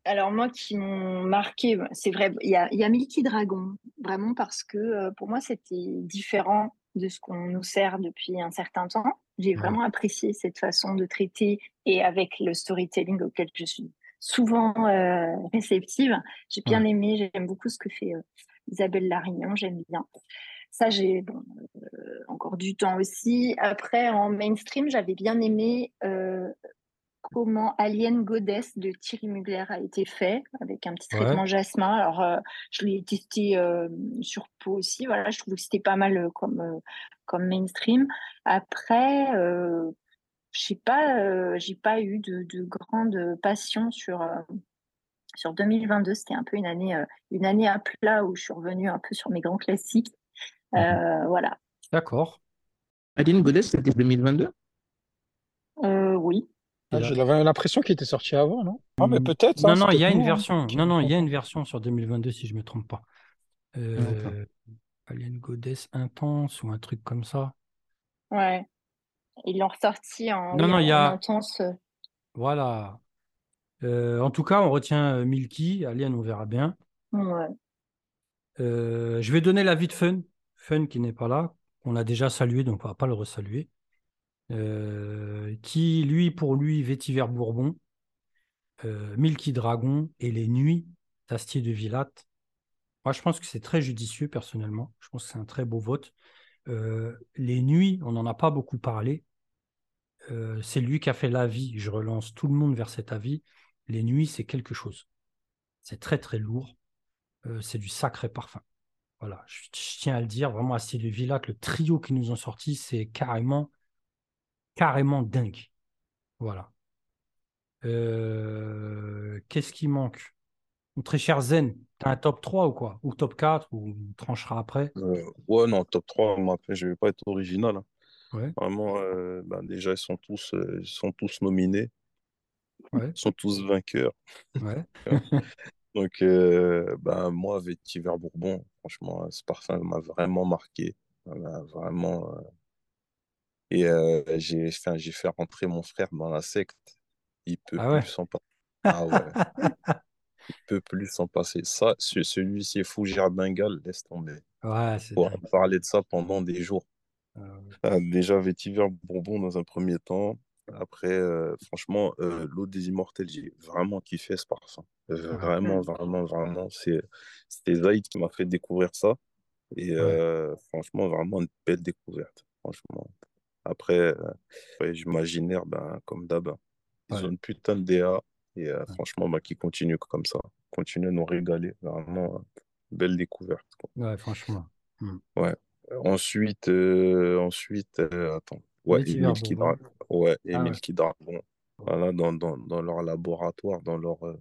Alors moi qui m'ont marqué, c'est vrai, il y a, y a Milky Dragon, vraiment parce que euh, pour moi c'était différent de ce qu'on nous sert depuis un certain temps. J'ai Ouais. vraiment apprécié cette façon de traiter et avec le storytelling auquel je suis souvent euh, réceptive. J'ai bien aimé, j'aime beaucoup ce que fait Isabelle Larignon, j'aime bien. Ça, j'ai bon, euh, encore du temps aussi. Après, en mainstream, j'avais bien aimé euh, comment Alien Goddess de Thierry Mugler a été fait, avec un petit Ouais. traitement jasmin. Alors, euh, je l'ai testé euh, sur peau aussi. Voilà, je trouve que c'était pas mal euh, comme, comme mainstream. Après, je sais pas, j'ai pas eu de, de grande passion sur, sur 2022. C'était un peu une année, une année à plat où je suis revenue un peu sur mes grands classiques. Euh, voilà. D'accord. Aline Goddess, c'était 2022? Euh, oui. Ah, J'avais l'impression qu'il était sorti avant, non? Ah, mais Mm. peut-être. Non, hein, non, c'est il y a une hein, version. Non, non, il y a une version sur 2022, si je me trompe pas. Euh, Alien Goddess Intense ou un truc comme ça? Ouais. Ils l'ont ressorti en, Non, oui, non, il y en a- intense. Voilà. Euh, en tout cas, on retient Milky. Alien, on verra bien. Ouais. Euh, je vais donner l'avis de Fun. Fun qui n'est pas là. On l'a déjà salué, donc on va pas le resaluer. Euh, qui, lui, pour lui, Vétiver Bourbon, euh, Milky Dragon et les Nuits d'Astier de Villatte. Moi, je pense que c'est très judicieux, personnellement. Je pense que c'est un très beau vote. Euh, les Nuits, on n'en a pas beaucoup parlé. C'est lui qui a fait l'avis. Je relance tout le monde vers cet avis. Les Nuits, c'est quelque chose. C'est très, très lourd. C'est du sacré parfum. Voilà, je, je tiens à le dire, vraiment, Astier de Villatte, le trio qui nous ont sorti, c'est carrément, carrément dingue. Voilà. Euh, Qu'est-ce qui manque? Mon Très cher Zen, t'as un top 3 ou quoi? Ou top 4 Ou on tranchera après? Euh, ouais, non, top 3, mais après, je vais pas être original. hein. Ouais, Vraiment, euh, ben, déjà, ils sont tous, ils sont tous nominés, ouais, ils sont tous vainqueurs. ouais. Donc, euh, ben, moi, Vétiver Bourbon, franchement, ce parfum m'a vraiment marqué. Vraiment. euh, Et euh, j'ai enfin, j'ai fait rentrer mon frère dans la secte. Il peut Ah ouais? plus s'en passer. Ah ouais, il peut plus s'en passer. Ça, ce- celui-ci, Fougère Bengale, laisse tomber. Ouais, c'est On va dingue. parler de ça pendant des jours. Ah ouais. Ah, déjà, Vétiver Bourbon dans un premier temps. Après, euh, franchement, euh, l'eau des immortels, j'ai vraiment kiffé ce parfum. Vraiment, vraiment, vraiment. C'est, Zaïd qui m'a fait découvrir ça. Et euh, franchement, vraiment une belle découverte. Franchement. Après, ouais, j'imaginaire, ben, comme d'hab, hein. ils Ouais. ont une putain de DA. Et franchement, ben, qui continuent comme ça. Continuent à nous régaler. Vraiment, euh, belle découverte. quoi. Ouais, franchement. Ensuite, euh, ensuite euh, attends. Ouais, Emile Bourbon. Kidra- ouais, Ah. Voilà, dans, dans, dans leur laboratoire, dans leur, euh,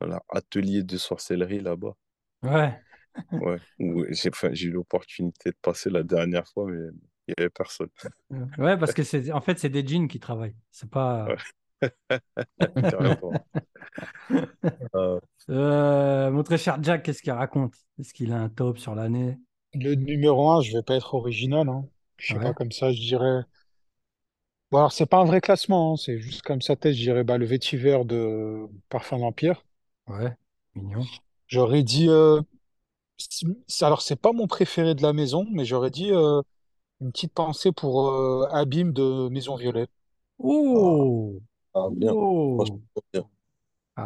dans leur atelier de sorcellerie là-bas. Ouais, Ouais, où j'ai enfin, j'ai eu l'opportunité de passer la dernière fois, mais il n'y avait personne. ouais, parce que c'est, en fait, c'est des jeans qui travaillent. C'est pas. Euh, Euh, mon très cher Jack, qu'est-ce qu'il raconte? Est-ce qu'il a un top sur l'année? Le numéro un, je vais pas être original, hein. Je sais pas, comme ça, je dirais. Bon, alors, c'est pas un vrai classement, hein, C'est juste comme ça, tête, je dirais bah, le vétiver de Parfum d'Empire. ouais, mignon. J'aurais dit. euh, si- Alors, c'est pas mon préféré de la maison, mais j'aurais dit euh, une petite pensée pour euh, Abîme de Maison Violette. Ah, Oh! ah, bien. Franchement, Oh! bien.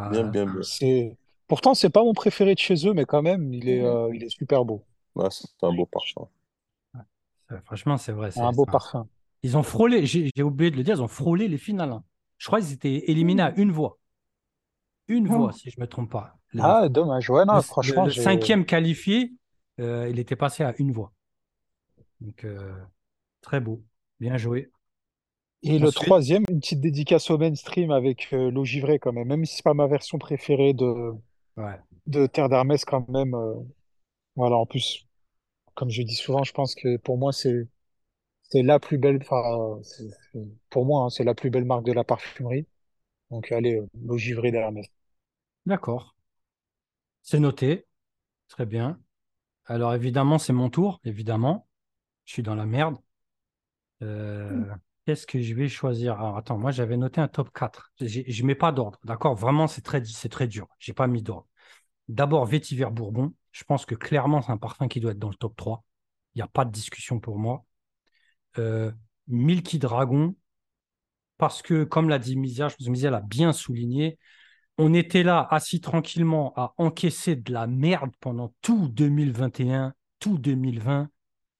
Bien, Ah, bien, bien. C'est pourtant c'est pas mon préféré de chez eux, mais quand même il est Mhm. euh, il est super beau. Ouais, c'est un beau parfum. Franchement, c'est vrai. C'est un beau ça. parfum. Ils ont frôlé, j'ai oublié de le dire, ils ont frôlé les finales. hein. Je crois qu'ils étaient éliminés à une voix. Une voix, si je ne me trompe pas. Le, Ah dommage. Ouais non le- franchement le cinquième qualifié, euh, il était passé à une voix. Donc, euh, très beau. Bien joué. et le troisième une petite dédicace au mainstream avec euh, l'eau givrée quand même. Même si c'est pas ma version préférée de ouais, de Terre d'Hermès quand même. euh, voilà en plus comme je dis souvent je pense que pour moi c'est c'est la plus belle. Enfin pour moi hein, c'est la plus belle marque de la parfumerie. Donc allez euh, l'eau givrée d'Hermès. d'accord. C'est noté. Très bien. Alors, évidemment, c'est mon tour. Évidemment. Je suis dans la merde. Euh, qu'est-ce que je vais choisir? Alors, attends, moi, j'avais noté un top 4. J'ai- Je ne mets pas d'ordre. D'accord? Vraiment, c'est très, c'est très dur. Je n'ai pas mis d'ordre. D'abord, Vétiver Bourbon. Je pense que clairement, c'est un parfum qui doit être dans le top 3. Il n'y a pas de discussion pour moi. Euh, Milky Dragon, parce que, comme l'a dit Misia, je pense que Misia l'a bien souligné, on était là, assis tranquillement, à encaisser de la merde pendant tout 2021, tout 2020.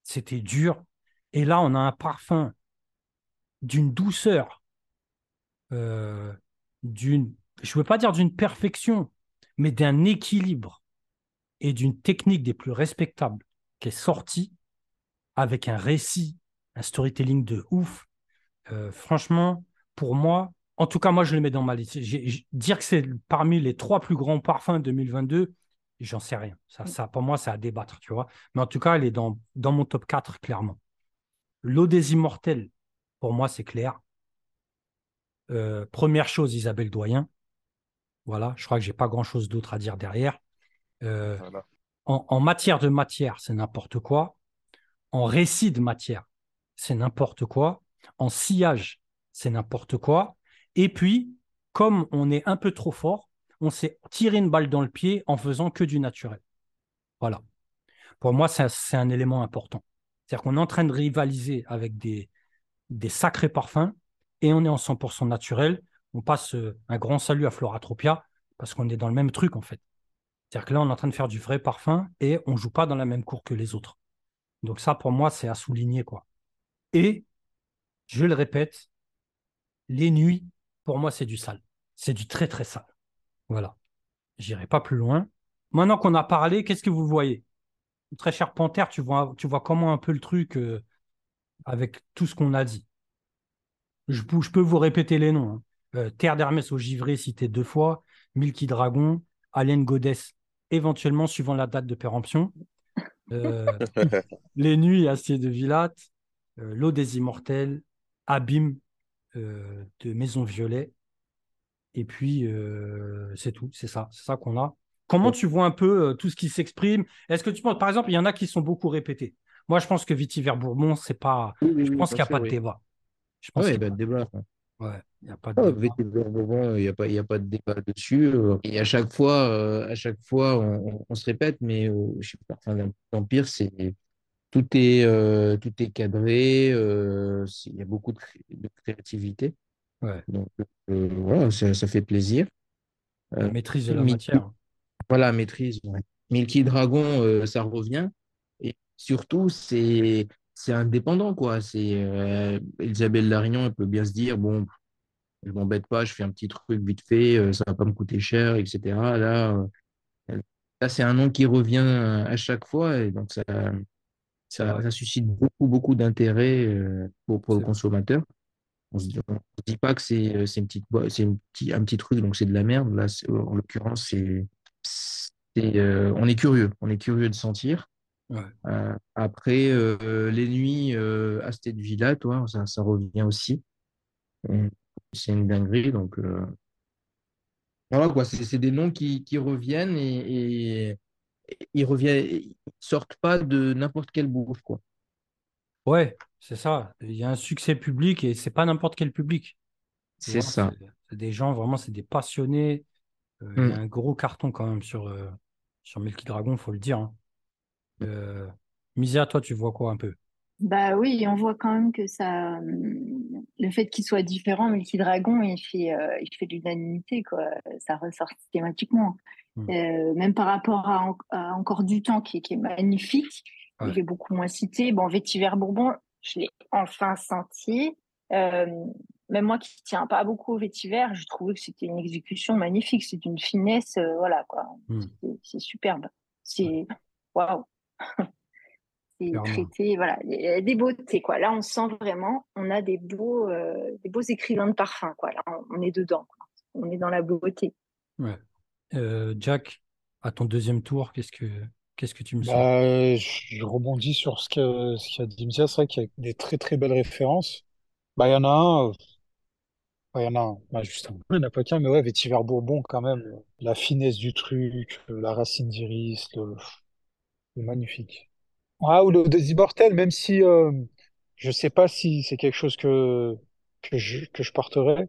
C'était dur. Et là, on a un parfum d'une douceur, euh, d'une, je ne veux pas dire d'une perfection, mais d'un équilibre et d'une technique des plus respectables qui est sortie avec un récit, un storytelling de ouf. Euh, franchement, pour moi, en tout cas, moi, je le mets dans ma liste. Dire que c'est parmi les trois plus grands parfums 2022, j'en sais rien. Ça, ça, pour moi, c'est à débattre, tu vois. Mais en tout cas, elle est dans, dans mon top 4, clairement. L'eau des immortels, pour moi, c'est clair. Euh, première chose, Isabelle Doyen. Voilà, je crois que j'ai pas grand-chose d'autre à dire derrière. Euh, Voilà. en, en matière de matière, c'est n'importe quoi. En récit de matière, c'est n'importe quoi. En sillage, c'est n'importe quoi. Et puis, comme on est un peu trop fort, on s'est tiré une balle dans le pied en faisant que du naturel. Voilà. Pour moi, c'est un, c'est un élément important. C'est-à-dire qu'on est en train de rivaliser avec des, des sacrés parfums et on est en 100% naturel. On passe euh, un grand salut à Floratropia parce qu'on est dans le même truc en fait. C'est-à-dire que là, on est en train de faire du vrai parfum et on joue pas dans la même cour que les autres. Donc ça, pour moi, c'est à souligner quoi. Et je le répète, les nuits, pour moi, c'est du sale. C'est du très très sale. Voilà. J'irai pas plus loin. Maintenant qu'on a parlé, qu'est-ce que vous voyez? Très cher Panthère, tu vois, comment un peu le truc euh, avec tout ce qu'on a dit? Je, peux- je peux vous répéter les noms. hein. Euh, Terre d'Hermès au givré, cité deux fois. Milky Dragon, Alien Goddess, éventuellement suivant la date de péremption. Euh, Les Nuits, Acier de Villatte, euh, L'eau des Immortels, Abîme euh, de Maison Violet. Et puis, euh, c'est tout, c'est ça, c'est ça qu'on a. Comment tu vois un peu euh, tout ce qui s'exprime? Est-ce que tu penses, par exemple, il y en a qui sont beaucoup répétés. Moi, je pense que Vitiver Bourbon, c'est pas. Oui, oui, Je oui, pense qu'il n'y a sûr, pas de oui. débat. Je pense ouais, qu'il bah, n'y a, débat. Ouais, il y a pas de Ah, débat. Il n'y a pas, il y a pas de débat dessus. euh, Et à chaque fois, euh, à chaque fois on, se répète, mais euh, je sais pas, enfin, l'Empire, c'est tout est, euh, tout est cadré, euh, il y a beaucoup de, cré- de créativité. Ouais, Donc voilà, ça, ça fait plaisir. la maîtrise de la Milky, matière. voilà, maîtrise. ouais. Milky Dragon, ça revient. Et surtout, c'est c'est indépendant, quoi. C'est euh, Elisabeth Larignon, elle peut bien se dire, bon, je m'embête pas, je fais un petit truc vite fait, euh, ça va pas me coûter cher, etc. Là, euh, là c'est un nom qui revient euh, à chaque fois et donc ça, ça, ça suscite beaucoup, beaucoup d'intérêt pour, pour le consommateur. On se dit, on se dit pas que c'est c'est une petite, c'est petit, un petit truc, donc c'est de la merde. Là, en l'occurrence, c'est, on est curieux, on est curieux de sentir. Ouais. Euh, après, euh, les nuits euh, à Stade Villa, toi, ça, ça revient aussi. C'est une dinguerie, donc voilà quoi, c'est des noms qui, qui reviennent et, et, ils reviennent, ils sortent pas de n'importe quelle bouffe, quoi. Ouais, c'est ça. Il y a un succès public et c'est pas n'importe quel public. C'est ça. c'est des gens, vraiment, c'est des passionnés. Il y a Mm. un gros carton quand même sur, sur Milky Dragon, faut le dire. hein. Euh, Misia, toi, tu vois quoi un peu? Bah oui, on voit quand même que ça, hum, le fait qu'il soit différent, Milky Dragon, il fait, euh, il fait de l'unanimité, quoi. Ça ressort systématiquement. Hmm. Euh, même par rapport à, En- à Encore du temps, qui, qui est magnifique, Ouais. je l'ai beaucoup moins cité. Bon, Vétiver Bourbon, je l'ai enfin senti. Euh, même moi qui tiens pas beaucoup au vétiver, je trouvais que c'était une exécution magnifique. C'est d'une finesse, euh, voilà, quoi. Hmm. C'est- C'est superbe. C'est, waouh. C'est traité, voilà, il y a des beautés, quoi. Là, on sent vraiment, on a des beaux, euh, des beaux écrivains de parfum, quoi. Là, on, on est dedans, quoi. On est dans la beauté. Ouais. Euh, Jack, à ton deuxième tour, qu'est-ce que qu'est-ce que tu me sens? Bah, je rebondis sur ce que ce qu'a dit Mzia. C'est vrai qu'il y a des très très belles références. Bah, il y en a un. euh, il y en a un. Bah, juste un. Il n'y en a pas qu'un, mais ouais, Vétiver Bourbon, quand même. La finesse du truc, la racine d'iris, le magnifique. Ah, ou le des Immortels, même si euh, je sais pas si c'est quelque chose que, que je, que je porterai,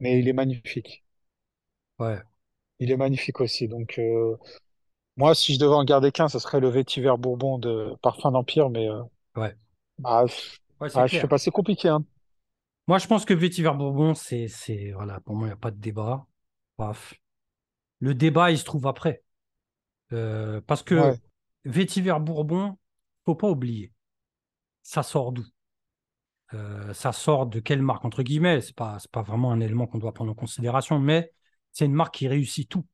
mais il est magnifique. Ouais, Il est magnifique aussi. Donc, euh, moi, si je devais en garder qu'un, ce serait le Vétiver Bourbon de Parfum d'Empire, mais euh, ouais. bah, pff, Ouais, c'est ah, je clair. sais pas, c'est compliqué, hein. Moi, je pense que Vétiver Bourbon, c'est, c'est, voilà, pour moi, il n'y a pas de débat. Paf. Le débat, il se trouve après. Euh, parce que Ouais. Vétiver Bourbon, faut pas oublier, ça sort d'où? Euh, ça sort de quelle marque, entre guillemets? C'est pas, pas vraiment un élément qu'on doit prendre en considération, mais c'est une marque qui réussit tout.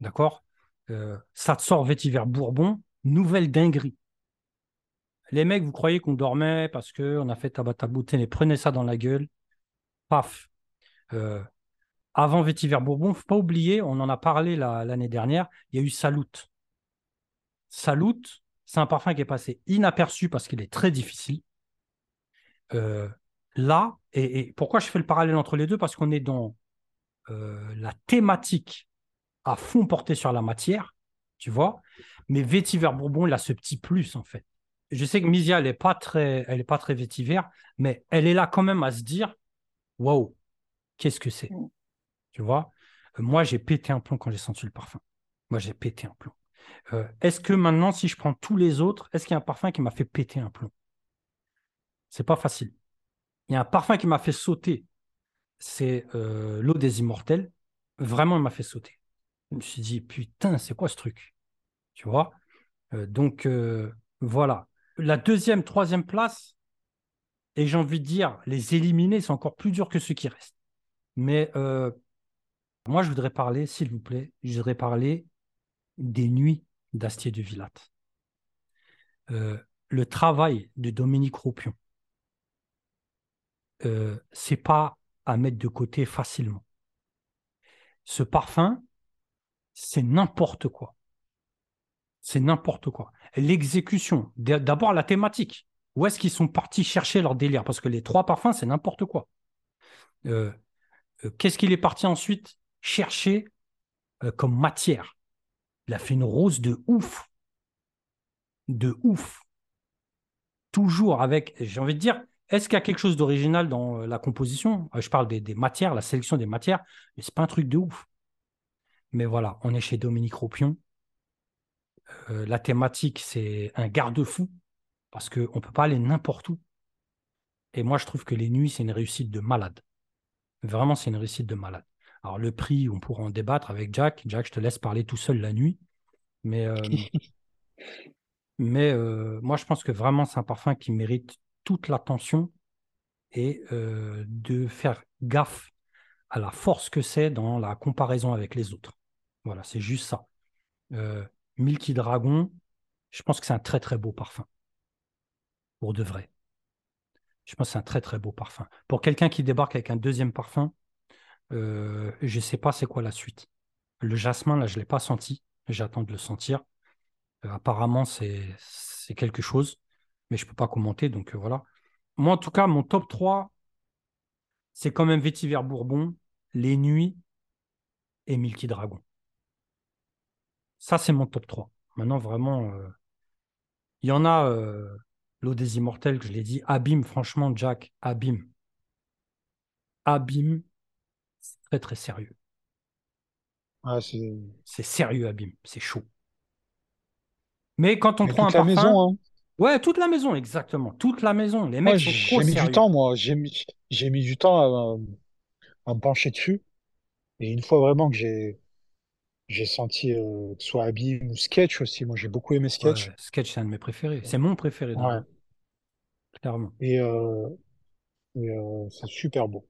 D'accord? Euh, ça sort Vétiver Bourbon, nouvelle dinguerie. Les mecs, vous croyez qu'on dormait parce qu'on a fait tabac tabouté, mais prenez ça dans la gueule. Paf. Euh, avant Vétiver Bourbon, faut pas oublier, on en a parlé la- l'année dernière, il y a eu Salut. Salut, c'est un parfum qui est passé inaperçu parce qu'il est très difficile. Euh, là, et, et pourquoi je fais le parallèle entre les deux? Parce qu'on est dans euh, la thématique à fond portée sur la matière, tu vois? Mais Vétiver Bourbon, il a ce petit plus, en fait. Je sais que Misia, elle n'est pas très, elle est pas très vétiver, mais elle est là quand même à se dire, waouh, qu'est-ce que c'est? Mm. Tu vois? Euh, Moi, j'ai pété un plomb quand j'ai senti le parfum. Moi, j'ai pété un plomb. Euh, est-ce que maintenant, si je prends tous les autres, est-ce qu'il y a un parfum qui m'a fait péter un plomb? C'est pas facile. Il y a un parfum qui m'a fait sauter. C'est euh, l'eau des immortels. Vraiment, il m'a fait sauter. Je me suis dit, putain, c'est quoi ce truc? Tu vois? Euh, Donc, voilà. La deuxième, troisième place, et j'ai envie de dire, les éliminer, c'est encore plus dur que ceux qui restent. Mais moi, je voudrais parler, s'il vous plaît, je voudrais parler des nuits d'Astier de Villatte. Euh, le travail de Dominique Ropion, euh, c'est pas à mettre de côté facilement. Ce parfum, c'est n'importe quoi. C'est n'importe quoi. L'exécution, d'abord la thématique. Où est-ce qu'ils sont partis chercher leur délire? Parce que les trois parfums, c'est n'importe quoi. Euh, euh, Qu'est-ce qu'il est parti ensuite chercher comme matière? Il a fait une rose de ouf. De ouf. Toujours avec, j'ai envie de dire, est-ce qu'il y a quelque chose d'original dans euh, la composition? Euh, Je parle des, matières, la sélection des matières, mais c'est pas un truc de ouf. Mais voilà, on est chez Dominique Ropion. Euh, la thématique, c'est un garde-fou, parce qu'on ne peut pas aller n'importe où. Et moi, je trouve que les nuits, c'est une réussite de malade. Vraiment, c'est une réussite de malade. Alors, le prix, on pourra en débattre avec Jack. Jack, je te laisse parler tout seul la nuit. Mais, euh, mais euh, moi, je pense que vraiment, c'est un parfum qui mérite toute l'attention et euh, de faire gaffe à la force que c'est dans la comparaison avec les autres. Voilà, c'est juste ça. Milky Dragon, je pense que c'est un très très beau parfum. Pour de vrai. Je pense que c'est un très très beau parfum. Pour quelqu'un qui débarque avec un deuxième parfum, euh, je ne sais pas c'est quoi la suite. Le jasmin, là, je ne l'ai pas senti. J'attends de le sentir. Euh, apparemment, c'est quelque chose, mais je ne peux pas commenter, donc euh, voilà. Moi, en tout cas, mon top 3, c'est quand même Vétiver Bourbon, Les Nuits et Milky Dragon. Ça, c'est mon top 3. Maintenant, vraiment, il y en a, l'eau des immortels, que je l'ai dit. Abîme, franchement, Jack, abîme. Abîme, c'est très, très sérieux. Ouais, c'est C'est sérieux, abîme. C'est chaud. Mais quand on Mais prend un la parfum. maison, hein. Ouais, toute la maison, exactement. Toute la maison. Les mecs j'ai mis sérieux. du temps, moi. J'ai mis, j'ai mis du temps à, à me pencher dessus. Et une fois vraiment que j'ai, j'ai senti, euh, que ce soit Abîme ou Sketch aussi. Moi, j'ai beaucoup aimé Ouais, Sketch. Sketch, c'est un de mes préférés. C'est mon préféré, Ouais. clairement. Et, euh, et, euh, c'est super beau.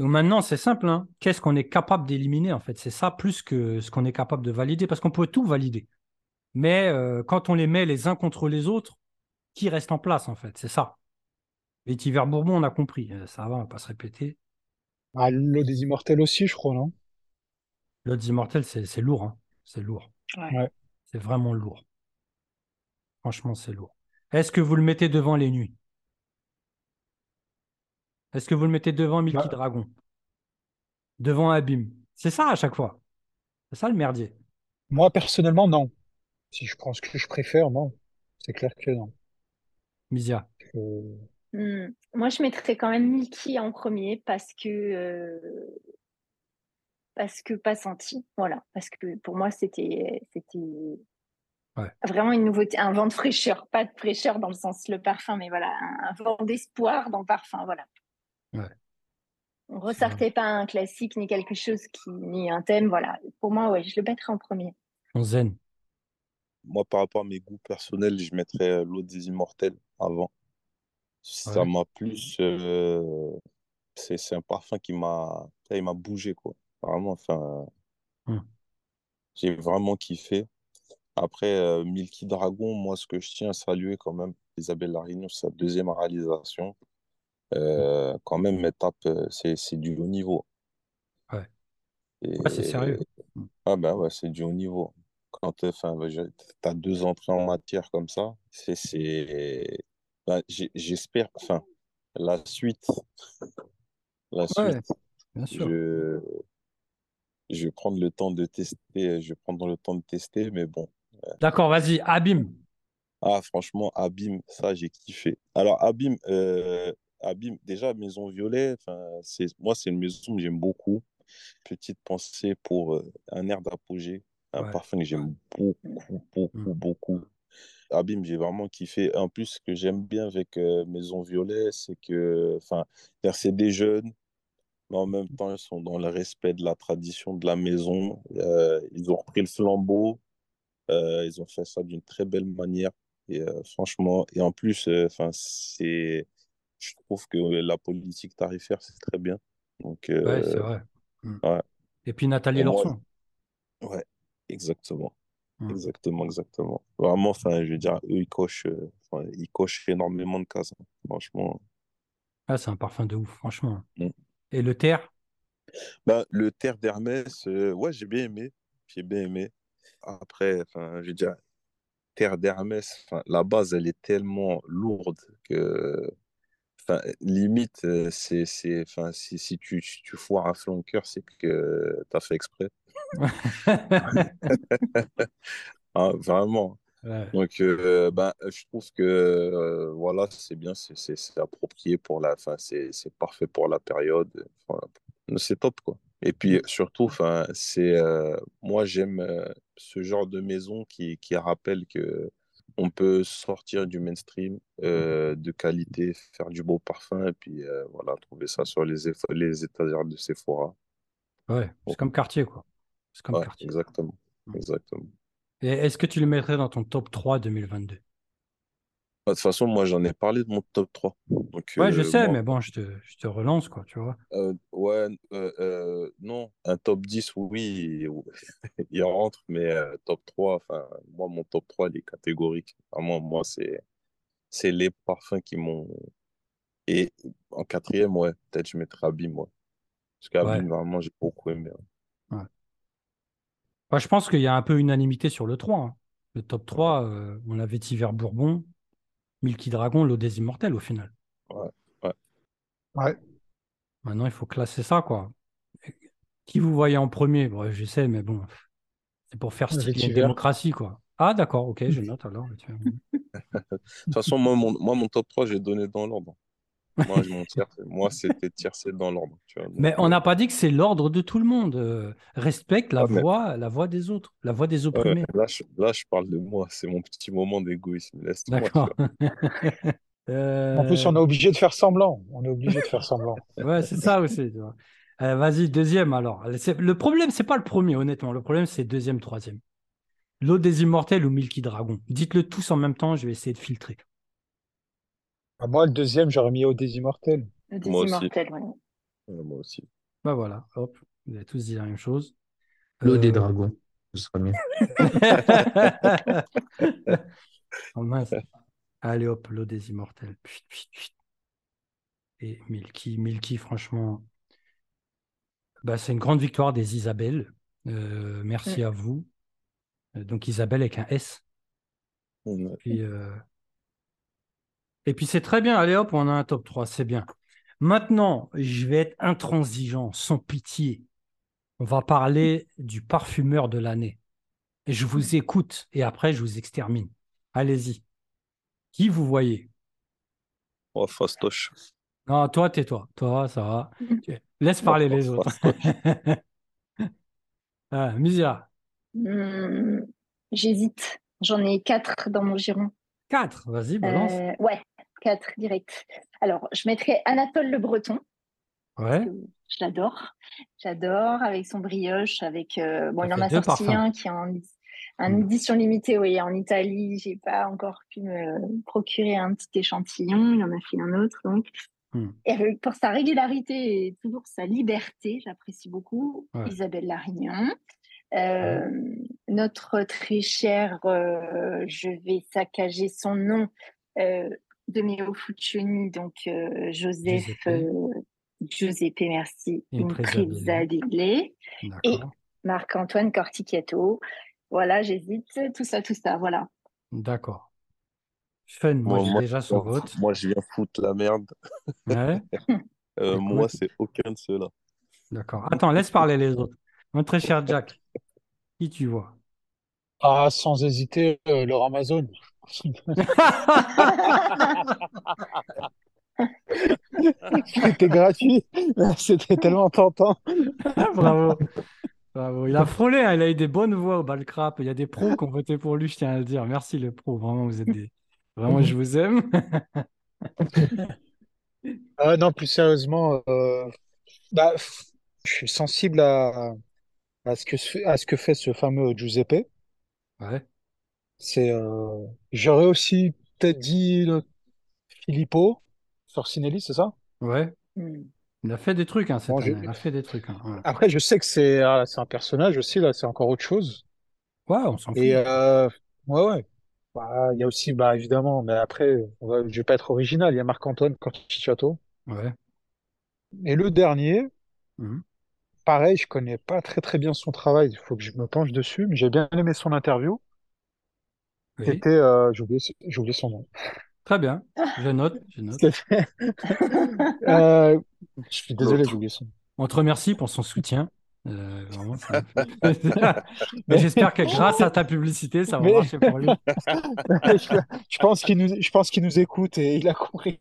Donc maintenant, c'est simple. hein. Qu'est-ce qu'on est capable d'éliminer, en fait? C'est ça plus que ce qu'on est capable de valider, parce qu'on peut tout valider. Mais euh, quand on les met les uns contre les autres, qui reste en place, en fait? C'est ça. Vétiver Bourbon, on a compris. Euh, Ça va, on va pas se répéter. Ah, l'eau des immortels aussi, je crois, non? L'autre immortel, c'est c'est lourd. hein. C'est lourd. Ouais. C'est vraiment lourd. Franchement, c'est lourd. Est-ce que vous le mettez devant les nuits? Est-ce que vous le mettez devant Milky Bah. Dragon? Devant Abîme C'est ça à chaque fois. C'est ça le merdier. Moi, personnellement, non. Si je prends ce que je préfère, non. C'est clair que non. Misia. Euh, Hmm. Moi, je mettrais quand même Milky en premier parce que euh, parce que pas senti, voilà. Parce que pour moi, c'était c'était Ouais. vraiment une nouveauté, un vent de fraîcheur, pas de fraîcheur dans le sens le parfum, mais voilà, un, un vent d'espoir dans le parfum, voilà. Ouais. On ressortait pas un classique ni quelque chose qui ni un thème, voilà. Pour moi, ouais, je le mettrais en premier. On zen. Moi, par rapport à mes goûts personnels, je mettrais euh, l'eau des immortels avant. Ça Ouais. m'a plus. euh, c'est c'est un parfum qui m'a. Il m'a bougé, quoi. Vraiment, enfin. Hmm. J'ai vraiment kiffé. Après, euh, Milky Dragon, moi, ce que je tiens à saluer quand même, Isabelle Larino, sa deuxième réalisation. Euh, quand même, elle tape, euh, c'est c'est du haut niveau. Ouais. C'est sérieux. Ah ben ouais, c'est du haut niveau. Quand tu as deux entrées en matière comme ça, c'est, c'est... ben, j'espère, enfin, la suite, la Ouais, suite, bien sûr. je, je vais prendre le temps de tester, je vais prendre le temps de tester, mais bon. D'accord, vas-y, Abîme. Ah, franchement, Abîme, ça, j'ai kiffé. Alors, Abîme, euh, Abîme, déjà, Maison Violet, moi, c'est une maison que j'aime beaucoup. Petite pensée pour euh, un air d'apogée, un Ouais. parfum que j'aime beaucoup, beaucoup, Mm. beaucoup. Abîme, j'ai vraiment kiffé. En plus, ce que j'aime bien avec euh, Maison Violet, c'est que, c'est des jeunes, mais en même temps, ils sont dans le respect de la tradition de la maison. Euh, ils ont repris le flambeau. Ils ont fait ça d'une très belle manière. Et franchement, et en plus, enfin, c'est, je trouve que la politique tarifaire, c'est très bien. Donc, Ouais, c'est euh, vrai. Mm. ouais. Et puis Nathalie Lorson. ouais, exactement. Mm. Exactement, exactement. Vraiment, enfin, je veux dire, eux, ils cochent, euh, ils cochent énormément de cases. hein. Franchement. Ah, c'est un parfum de ouf, franchement. Mm. Et le terre? Ben, le terre d'Hermès, euh, ouais, j'ai bien aimé. J'ai bien aimé. Après, enfin, je veux dire, terre d'Hermès, enfin, la base, elle est tellement lourde que, limite, euh, c'est, c'est, enfin, si, si tu, si tu foires un flanqueur, c'est que tu as fait exprès. Ah, vraiment. Ouais. Donc, euh, ben, je trouve que euh, voilà, c'est bien, c'est approprié pour la, enfin, c'est c'est parfait pour la période. Enfin, c'est top, quoi. Et puis surtout, c'est euh, moi j'aime euh, ce genre de maison qui, qui rappelle que on peut sortir du mainstream euh, de qualité, faire du beau parfum et puis euh, voilà, trouver ça sur les, les étagères de Sephora. Ouais, c'est comme quartier, quoi. C'est comme Ouais, quartier. exactement, Mm. exactement. Et est-ce que tu le mettrais dans ton top 3 2022 De toute façon, moi j'en ai parlé de mon top 3. Donc, Ouais, je euh, sais, moi, mais bon, je te, je te relance, quoi, tu vois. Euh, ouais, euh, non, un top 10, oui, il rentre, mais top 3, enfin, moi, mon top 3, il est catégorique. Vraiment, moi, c'est, c'est les parfums qui m'ont. Et en quatrième, ouais, peut-être je mettrais Abîme, moi. Parce qu'Abîme, Ouais. vraiment, j'ai beaucoup aimé. hein. Bah, je pense qu'il y a un peu unanimité sur le 3. hein. Le top 3, euh, on avait Tiver Bourbon, Milky Dragon, l'eau des immortels au final. Ouais, ouais. Ouais. Maintenant, il faut classer ça, quoi. Qui vous voyez en premier? Bon, Je sais, mais bon, C'est pour faire Le style une démocratie, quoi. Ah, d'accord, ok, je note alors. De toute façon, moi, mon, moi, mon top 3, j'ai donné dans l'ordre. Moi, je- c'était tiercé dans l'ordre. Mais on euh, n'a pas dit que c'est l'ordre de tout le monde. Euh, respecte la Ah, mais- voix, la voix des autres, la voix des opprimés. là, je, là, je parle de moi. C'est mon petit moment d'égoïsme. Laisse-moi. tu D'accord. vois. En plus, on est Euh, obligé de faire semblant. On est obligé de faire semblant. Ouais, c'est ça aussi. Euh, vas-y, deuxième alors. Le problème, c'est pas le premier, honnêtement. Le problème, c'est deuxième, troisième. L'eau des immortels ou Milky Dragon. Dites-le tous en même temps, je vais essayer de filtrer. Ah, Moi, le deuxième, j'aurais mis au des immortels. Des Moi aussi. immortels, ouais. Ouais, moi aussi. Bah voilà, hop, vous avez tous dit la même chose. L'eau des Euh, dragons, ce sera mieux. Oh, mince. Allez hop, l'eau des immortels. Et Milky, Milky, franchement, bah, c'est une grande victoire des Isabelles. Euh, merci à vous. Euh, Donc Isabelle avec un S. Ouais. Puis, euh, Et puis c'est très bien. Allez hop, on a un top 3, c'est bien. Maintenant, je vais être intransigeant, sans pitié. On va parler du parfumeur de l'année. Et je vous écoute et après je vous extermine. Allez-y. Qui vous voyez? Oh, fastoche. Non, toi, tais-toi. Toi, ça va. Laisse parler Moi, les autres. ah, Misia, Hmm, J'hésite. J'en ai quatre dans mon giron. 4. Vas-y, balance. Euh, ouais, quatre direct. Alors, je mettrais Anatole Le Breton. Ouais. Je l'adore. J'adore avec son brioche. Avec euh, bon, il en a sorti parfums. un qui est en, Mm. édition limitée, oui, en Italie. J'ai pas encore pu me procurer un petit échantillon. Il en a fait un autre, donc. Mm. Et avec- pour sa régularité et toujours sa liberté, j'apprécie beaucoup Ouais. Isabelle Larignon. Euh, Notre très cher, euh, je vais saccager son nom, euh, de Mio Fuccioni, donc euh, Joseph Giuseppe. euh, merci, D'accord. Marc-Antoine Corticchiato. Voilà, j'hésite, tout ça, tout ça, voilà. D'accord. Fun, moi, Moi, j'ai moi, déjà son vote. moi, je viens foutre la merde. Ouais, Euh, moi, c'est aucun de ceux-là. d'accord. Attends, laisse parler les autres. Mon très cher Jack, qui tu vois? Ah, sans hésiter, euh, leur Amazon. C'était gratuit. C'était tellement tentant. Bravo. Bravo. Il a frôlé, hein, il a eu des bonnes voix au Balcrap. Il y a des pros qui ont voté pour lui, je tiens à le dire. Merci les pros, vraiment, vous êtes des... Vraiment, je vous aime. Ah, non, plus sérieusement, euh, bah, f- je suis sensible à, à ce que, à ce que fait ce fameux Giuseppe. Ouais, C'est, euh, j'aurais aussi peut-être dit le Filippo Sorcinelli, c'est ça? ouais. Hmm. Il a fait des trucs, hein, cette Bon, année. je- Il a fait des trucs. hein, Ouais, Après, je sais que c'est ah, c'est un personnage aussi, là, c'est encore autre chose. Ouais, on s'en fout. Et euh, ouais, ouais. Bah, il y a aussi, bah, évidemment, mais après, on va- je vais pas être original, il y a Marc-Antoine Corticciato. Ouais. Et le dernier, Mhm. pareil, je connais pas très très bien son travail, il faut que je me penche dessus, mais j'ai bien aimé son interview. Oui. C'était, euh, j'ai oublié, son nom. Très bien. Je note, je note. Euh, je suis désolé, j'ai oublié son nom. On te remercie pour son soutien. Euh, vraiment. Mais j'espère que grâce à ta publicité, ça va Mais- marcher pour lui. je, je pense qu'il nous, je pense qu'il nous écoute et il a compris.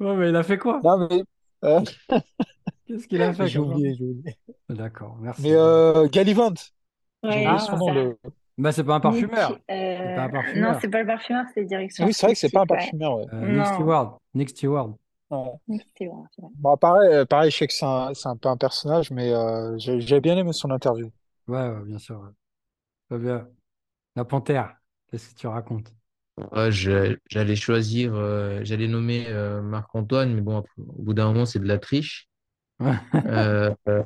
Ouais, mais il a fait quoi? Non, mais, euh, Qu'est-ce qu'il a fait j'ai oublié, j'ai oublié. D'accord, merci. Mais euh, Gallivant, Ouais, Ah, son c'est nom. ça. Le... Bah, c'est pas un parfumeur. Nick, euh, pas un parfumeur. Non, c'est pas le parfumeur, c'est direction Oui, c'est vrai que c'est pas un parfumeur. Ouais. Euh, Nick. Stewart. Nick Stewart. Ouais. Bon, pareil, euh, pareil, je sais que c'est un, peu un personnage, mais euh, j'ai bien aimé son interview. Ouais, ouais, bien sûr. ouais. Très bien. La panthère, qu'est-ce que tu racontes? J'allais choisir, euh, j'allais nommer euh, Marc-Antoine, mais bon, au bout d'un moment, c'est de la triche. Ouais. Euh, euh,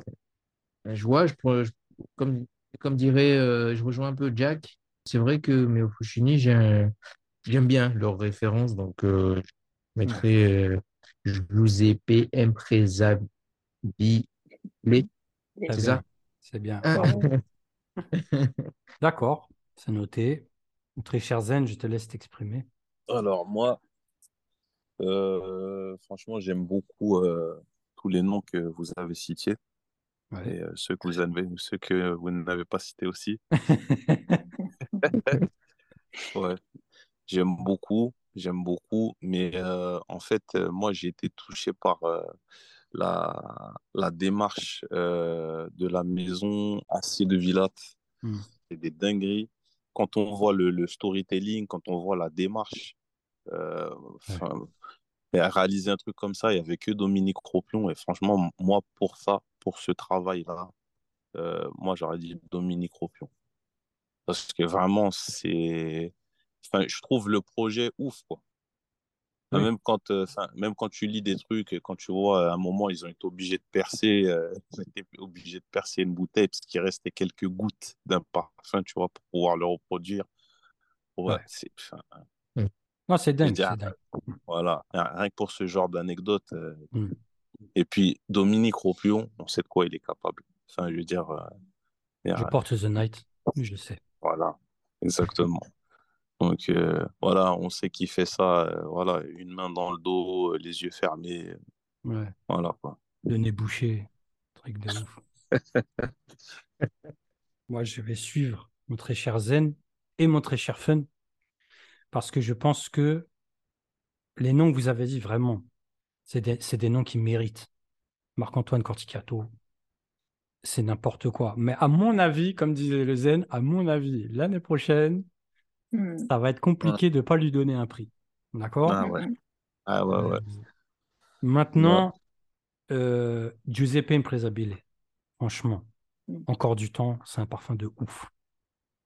je vois, je, pourrais- je- comme, comme dirait, euh, je rejoins un peu Jack. C'est vrai que Meo Fushini, j'aime bien leurs références, donc euh, je mettrais euh, Giuseppe Impresabile. C'est bien. ça? C'est bien. Ah. D'accord, c'est noté. Très cher Zen, je te laisse t'exprimer. Alors, moi, euh, franchement, j'aime beaucoup euh, tous les noms que vous avez cités. Ouais. Et euh, ceux que vous avez, ceux que vous n'avez pas cités aussi. Ouais, j'aime beaucoup, j'aime beaucoup, mais euh, en fait, euh, moi, j'ai été touché par euh, la, la démarche de la maison Acier de Villat. Hmm. C'est des dingueries. Quand on voit le, le storytelling, quand on voit la démarche, réaliser un truc comme ça, il n'y avait que Dominique Ropion. Et franchement, moi, pour ça, pour ce travail-là, euh, moi, j'aurais dit Dominique Ropion. Parce que vraiment, c'est. Enfin, je trouve le projet ouf, quoi. Oui. Même quand, euh, même quand tu lis des trucs, et quand tu vois à un moment, ils ont été obligés de percer, euh, ils ont été obligés de percer une bouteille parce qu'il restait quelques gouttes d'un parfum, tu vois, pour pouvoir le reproduire. Ouais, Ouais. c'est, Non, dingue, voilà, rien que pour ce genre d'anecdote. euh, Mm. Et puis, Dominique Ropion, on sait de quoi il est capable. Enfin, je veux dire, euh, Je porte The Night, je sais. Voilà, exactement. Donc euh, voilà, on sait qu'il fait ça, euh, voilà, une main dans le dos, les yeux fermés, Ouais. voilà quoi. Le nez bouché, truc de ouf. Moi, je vais suivre mon très cher Zen et mon très cher Fun parce que je pense que les noms que vous avez dit, vraiment, c'est des, c'est des noms qui méritent. Marc-Antoine Corticato, c'est n'importe quoi. Mais à mon avis, comme disait le Zen, à mon avis, l'année prochaine, Hmm. ça va être compliqué de ne pas lui donner un prix. D'accord? Ah ouais, ah ouais, ouais. Euh, Maintenant, euh, Giuseppe Impresabile, franchement, Mm. encore du temps, c'est un parfum de ouf.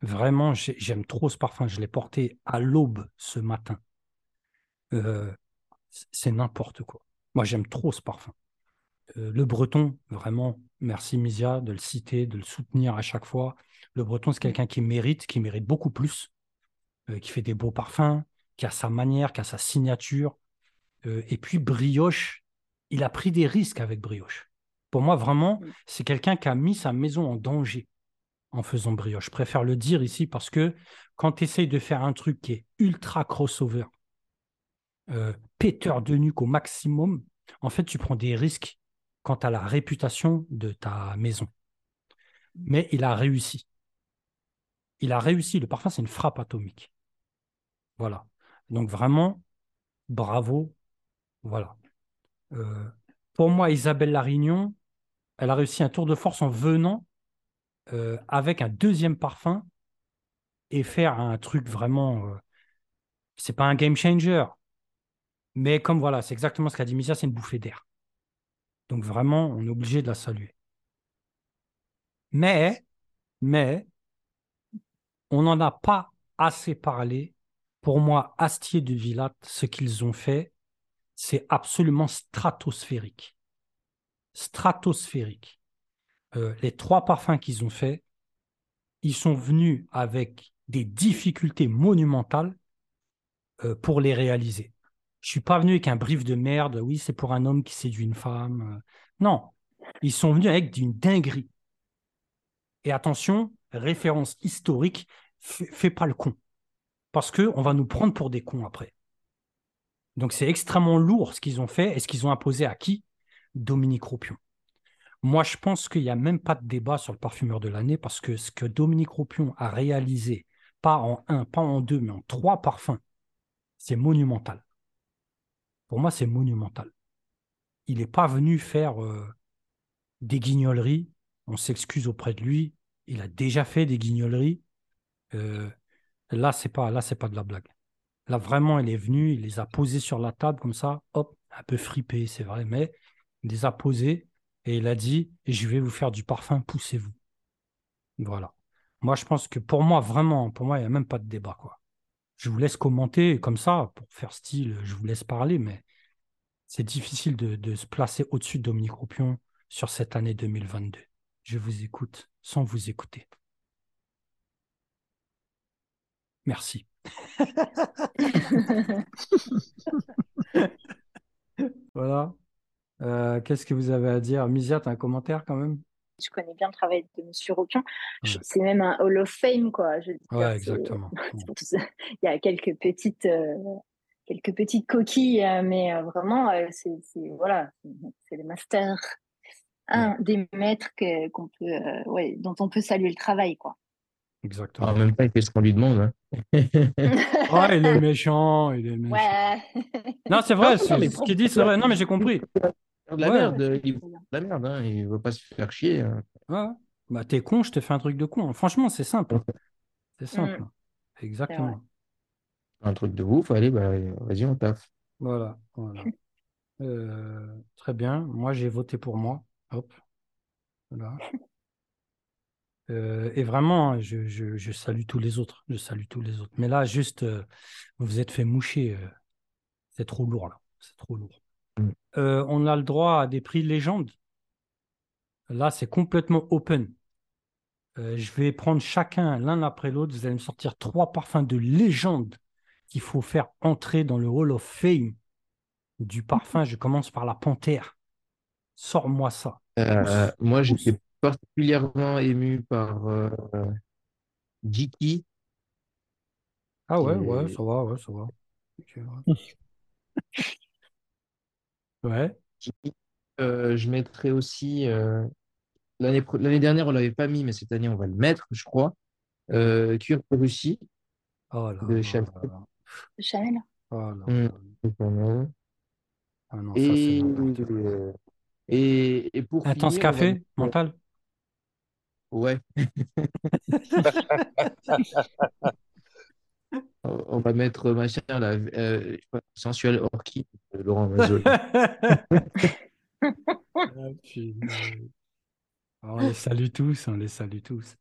Vraiment, j'ai- j'aime trop ce parfum. Je l'ai porté à l'aube ce matin. Euh, c'est n'importe quoi. Moi, j'aime trop ce parfum. Euh, le breton, vraiment, merci Misia de le citer, de le soutenir à chaque fois. Le breton, c'est quelqu'un qui mérite, qui mérite beaucoup plus, euh, qui fait des beaux parfums, qui a sa manière, qui a sa signature. Euh, et puis Brioche, il a pris des risques avec Brioche. Pour moi, vraiment, Mm. c'est quelqu'un qui a mis sa maison en danger en faisant Brioche. Je préfère le dire ici parce que quand tu essayes de faire un truc qui est ultra crossover, péteur de nuque au maximum, en fait, tu prends des risques quant à la réputation de ta maison. Mais il a réussi. Il a réussi. Le parfum, c'est une frappe atomique. Voilà. Donc vraiment, bravo. Voilà. Euh, pour moi, Isabelle Larignon, elle a réussi un tour de force en venant euh, avec un deuxième parfum et faire un truc vraiment. euh, c'est pas un game changer, mais comme voilà, c'est exactement ce qu'a dit Misia, c'est une bouffée d'air. Donc vraiment, on est obligé de la saluer. Mais, mais, on n'en a pas assez parlé. Pour moi, Astier de Villat, ce qu'ils ont fait, c'est absolument stratosphérique. Stratosphérique. Euh, les trois parfums qu'ils ont faits, ils sont venus avec des difficultés monumentales euh, pour les réaliser. Je suis pas venu avec un brief de merde, oui, c'est pour un homme qui séduit une femme. Euh, Non, ils sont venus avec d'une dinguerie. Et attention, référence historique, fais, fais pas le con. Parce qu'on va nous prendre pour des cons après. Donc c'est extrêmement lourd ce qu'ils ont fait et ce qu'ils ont imposé à qui? Dominique Ropion. Moi, je pense qu'il n'y a même pas de débat sur le parfumeur de l'année parce que ce que Dominique Ropion a réalisé, pas en un, pas en deux, mais en trois parfums, c'est monumental. Pour moi, c'est monumental. Il n'est pas venu faire euh, des guignoleries. On s'excuse auprès de lui. Il a déjà fait des guignoleries. Euh, là, c'est pas, pas de la blague. Là, vraiment, il est venu, il les a posés sur la table comme ça, hop, un peu fripé, c'est vrai, mais il les a posés et il a dit Je vais vous faire du parfum, poussez-vous. Voilà. Moi, je pense que pour moi, vraiment, pour moi, il n'y a même pas de débat. Je vous laisse commenter comme ça, pour faire style, je vous laisse parler, mais c'est difficile de, se placer au-dessus de Dominique Ropion sur cette année 2022. Je vous écoute sans vous écouter. Merci. Voilà. Euh, Qu'est-ce que vous avez à dire? Misia, tu as un commentaire quand même? Je connais bien le travail de Monsieur Ropion. Ouais. C'est même un Hall of Fame, quoi. Je veux dire, Ouais, exactement. Il y a quelques petites, euh, quelques petites coquilles, euh, mais euh, vraiment, euh, c'est voilà, c'est- les masters. un des maîtres que, qu'on peut, euh, ouais, dont on peut saluer le travail, quoi. Exactement. En même temps, il fait ce qu'on lui demande. hein. Ah, il est méchant, il est méchant. Ouais. Non, c'est vrai, Non, c'est- mais ce qu'il dit, c'est vrai. Non, mais j'ai compris. De la Ouais. merde, il veut de la merde, hein, il veut pas se faire chier. hein. Ouais. Bah, t'es con, je t'ai fait un truc de con. hein. Franchement, c'est simple. C'est simple. Exactement. Un truc de ouf, allez, bah, vas-y, on taffe. Voilà, voilà. Euh, très bien. Moi, j'ai voté pour moi. Hop. Voilà. Euh, et vraiment, je, je- je salue tous les autres. Je salue tous les autres. Mais là, juste, euh, vous vous êtes fait moucher. euh, c'est trop lourd, là. C'est trop lourd. Euh, on a le droit à des prix légendes. Là, c'est complètement open. Euh, je vais prendre chacun l'un après l'autre. Vous allez me sortir trois parfums de légende qu'il faut faire entrer dans le Hall of Fame du parfum. Je commence par la panthère. Sors-moi ça. Euh, moi, j'étais particulièrement ému par euh, Jiki. Ah ouais, Et- ouais, ça va, ouais, ça va. Ouais. Ouais. Euh, je mettrais aussi. euh, l'année pro- l'année dernière, on l'avait pas mis, mais cette année, on va le mettre, je crois. Euh, Cuir de Russie. Oh là De là Chanel. là là. Chanel. Oh là Mm. là. c'est pas mal. Ah non, ça c'est Et, n'importe quoi. euh, et, et pour Intense finir, on va café, mettre- mental? Ouais. On va mettre machin là, euh, je sais pas, sensuel orchid, de Laurent Mazzoli. Ah. Ah, on les salue tous, on les salue tous.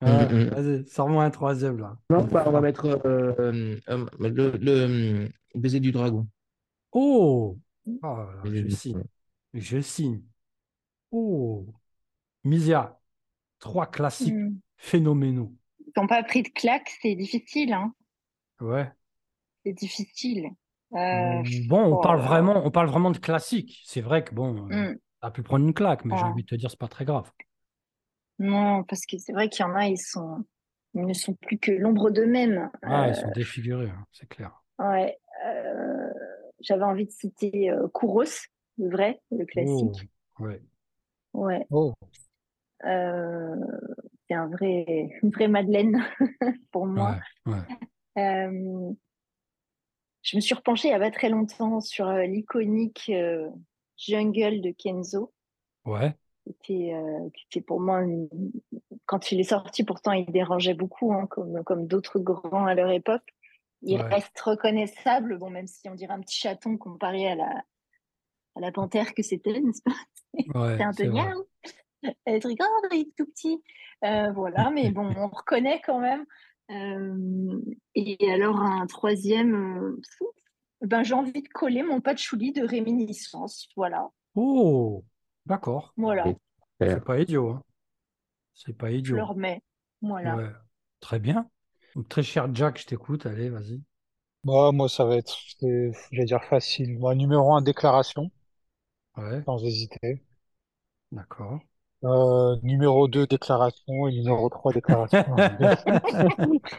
Ah, Mm, mm. vas-y, sors-moi un troisième là. Non, bah, on va mettre euh, euh, euh, le, le, euh, baiser du dragon. Oh! Je signe. Je signe. Oh! Misia, trois classiques Hmm. phénoménaux. N'ont pas pris de claque, c'est difficile, hein. Ouais. C'est difficile. Euh, Bon, on oh parle là. vraiment, on parle vraiment de classiques. C'est vrai que bon, euh, Hmm. t'as pu prendre une claque, mais j'ai envie de te dire, c'est pas très grave. Non, parce que c'est vrai qu'il y en a, ils sont, ils ne sont plus que l'ombre d'eux-mêmes. Ah, ils Euh, sont défigurés, hein, c'est clair. ouais. Euh, j'avais envie de citer euh, Kouros, le vrai, le Oh, classique. ouais. Ouais. Oh, Euh, c'est un vrai, une vraie Madeleine pour moi. Ouais, ouais. Euh, je me suis repenchée il y a pas très longtemps sur euh, l'iconique euh, Jungle de Kenzo, Ouais, qui était, pour moi, une- quand il est sorti, pourtant il dérangeait beaucoup, hein, comme, comme d'autres grands à leur époque. Il Ouais. reste reconnaissable, bon, même si on dirait un petit chaton comparé à la, à la panthère que c'était, n'est-ce pas? C'est un peu c'est vrai. Elle rigole, il est tout petit. Euh, voilà, mais bon, on reconnaît quand même. Euh, et alors, un troisième, euh, ben, j'ai envie de coller mon patchouli de réminiscence. Voilà, Oh, d'accord. voilà, C'est pas idiot, hein. C'est pas je idiot. le remets. Voilà. Ouais, très bien. Donc, très cher Jack, je t'écoute. Allez, vas-y. moi, moi, ça va être, je vais dire facile. Moi, numéro un, déclaration, Ouais, sans hésiter. d'accord. Euh, numéro 2, déclaration. Et numéro 3, déclaration.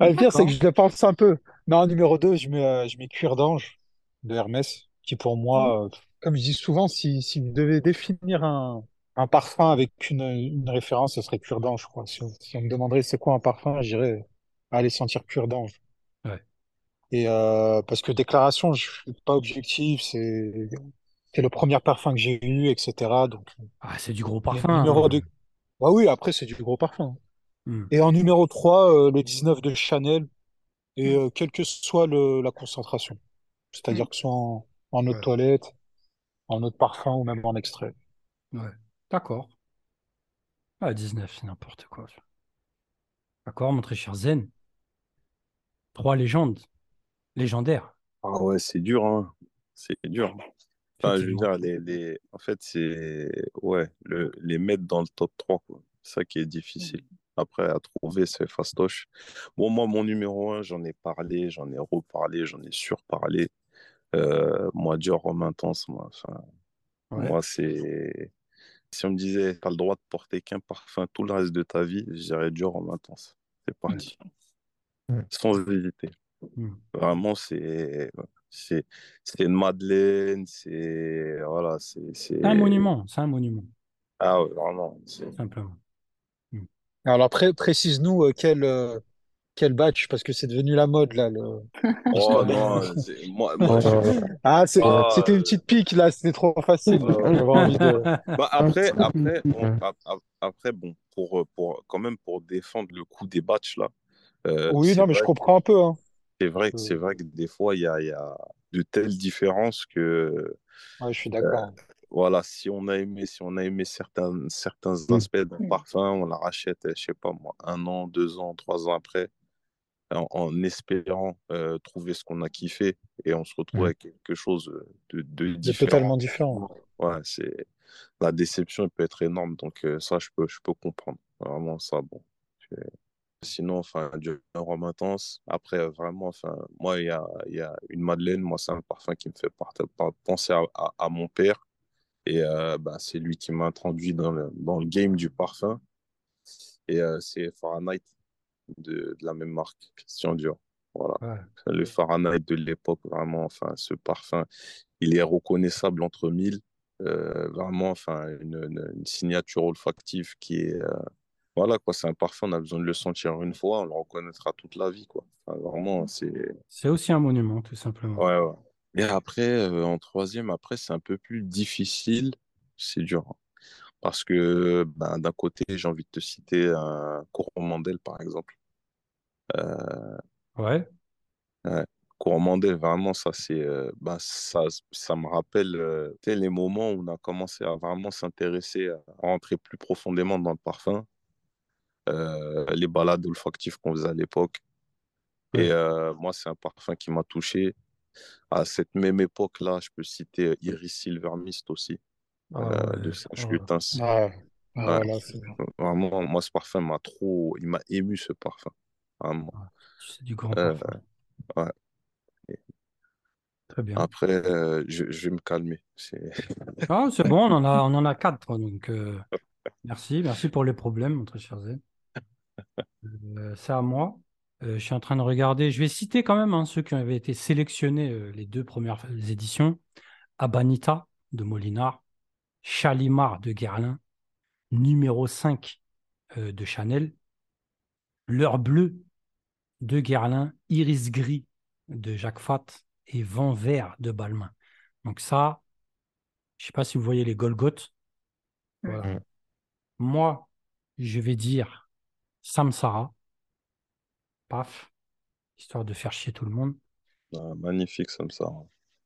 Ah, le pire, c'est que je le pense un peu. Non, numéro 2, je mets, euh, je mets Cuir d'Ange de Hermès, qui pour moi, euh, comme je dis souvent, si, si vous devez définir un, un parfum avec une, une référence, ce serait Cuir d'Ange. Si, on si on me demanderait c'est quoi un parfum, je dirais aller sentir Cuir d'Ange. Ouais. Et euh, parce que déclaration, je suis pas objectif, c'est c'est le premier parfum que j'ai eu, etc. Donc, Ah, c'est du gros parfum. numéro hein. 2. Bah oui, après, c'est du gros parfum. Hmm. Et en numéro 3, euh, le 19 de Chanel, et euh, quelle que soit le, la concentration. C'est-à-dire que ce soit en, en eau de Ouais. toilette, en eau de parfum ou même en extrait. Ouais, d'accord. Ah, 19, c'est n'importe quoi. D'accord, mon très cher Zen. Trois légendes. Légendaires. Ah ouais, c'est dur, hein. C'est dur. Enfin, je veux dire, les, les... en fait, c'est ouais, le... les mettre dans le top 3, quoi. Ça qui est difficile. Après, à trouver, c'est fastoche. Bon, moi, mon numéro 1, j'en ai parlé, j'en ai reparlé, j'en ai surparlé. Euh, moi, Dior Homme Intense, moi, enfin, Ouais. moi c'est... Si on me disait, t'as le droit de porter qu'un parfum tout le reste de ta vie, je dirais Dior Homme Intense. C'est parti. Sans hésiter. Hmm. Vraiment, c'est... C'est une Madeleine, c'est voilà, c'est C'est un monument, c'est un monument, ah ouais, vraiment, c'est simplement. Mm. Alors après, précise-nous euh, quel, euh, quel batch, parce que c'est devenu la mode, là, le- oh non, c'est- moi moi je Ah, ah, c'était une petite pique, là, c'était trop facile. euh, J'avais envie de... bah après après on- après bon pour pour quand même pour défendre le coup des batchs là, euh, Oui, non, mais je comprends un peu, hein. C'est vrai Je- c'est vrai que des fois il y a il y a de telles différences que Ouais, je suis d'accord. Voilà, si on a aimé, si on a aimé certains, certains Mm. aspects d'un Mm. parfum, on la rachète, je sais pas moi, un an, deux ans, trois ans après, en, en espérant euh, trouver ce qu'on a kiffé, et on se retrouve Mm. avec quelque chose de, de différent. totalement différent. Ouais, c'est la déception elle peut être énorme, donc euh, ça, je peux, je peux comprendre. Vraiment, ça, bon. Sinon, enfin, du rhum intense. Après, vraiment, enfin, moi, il y a, y a une Madeleine, moi, c'est un parfum qui me fait penser à, à- à mon père. Et euh, bah, c'est lui qui m'a introduit dans le, dans le game du parfum. Et euh, c'est Fahrenheit de, de la même marque, Christian Dior. Voilà. Ouais. Le Fahrenheit de l'époque, vraiment, enfin, ce parfum, il est reconnaissable entre mille. Euh, vraiment, enfin, une, une- une signature olfactive qui est. voilà, quoi, c'est un parfum, on a besoin de le sentir une fois, on le reconnaîtra toute la vie, quoi. Enfin, vraiment, c'est. C'est aussi un monument, tout simplement. Ouais, ouais. Et après, euh, en troisième, après, c'est un peu plus difficile. C'est dur. hein. Parce que ben, d'un côté, j'ai envie de te citer un Coromandel, par exemple. Euh, Ouais, ouais. Coromandel, vraiment, ça, c'est, euh, ben, ça, ça me rappelle euh, les moments où on a commencé à vraiment s'intéresser, à rentrer plus profondément dans le parfum, les balades olfactives qu'on faisait à l'époque. Et euh, moi, c'est un parfum qui m'a touché. À cette même époque-là, je peux citer Iris Silver Mist aussi, Ah euh, de Serge. Lutens. Ah, ah, Ouais. Vraiment, moi, ce parfum m'a trop. Il m'a ému, ce parfum. Vraiment. C'est du grand Euh, parfum. ouais. Très bien. Après, euh, je, je vais me calmer. C'est... Ah, c'est bon, on en a, on en a quatre. Donc, euh, merci. Merci pour les problèmes, mon très cher Z. Euh, c'est à moi. Euh, je suis en train de regarder. Je vais citer quand même hein, ceux qui avaient été sélectionnés euh, les deux premières éditions. Abanita de Molinard, Chalimar de Guerlain, numéro 5 euh, de Chanel, L'heure bleue de Guerlain, Iris gris de Jacques Fat et Vent vert de Balmain. Donc ça, je ne sais pas si vous voyez les Golgoth. Voilà. Mm. Moi, je vais dire Samsara, paf, histoire de faire chier tout le monde. Ah, magnifique, ça.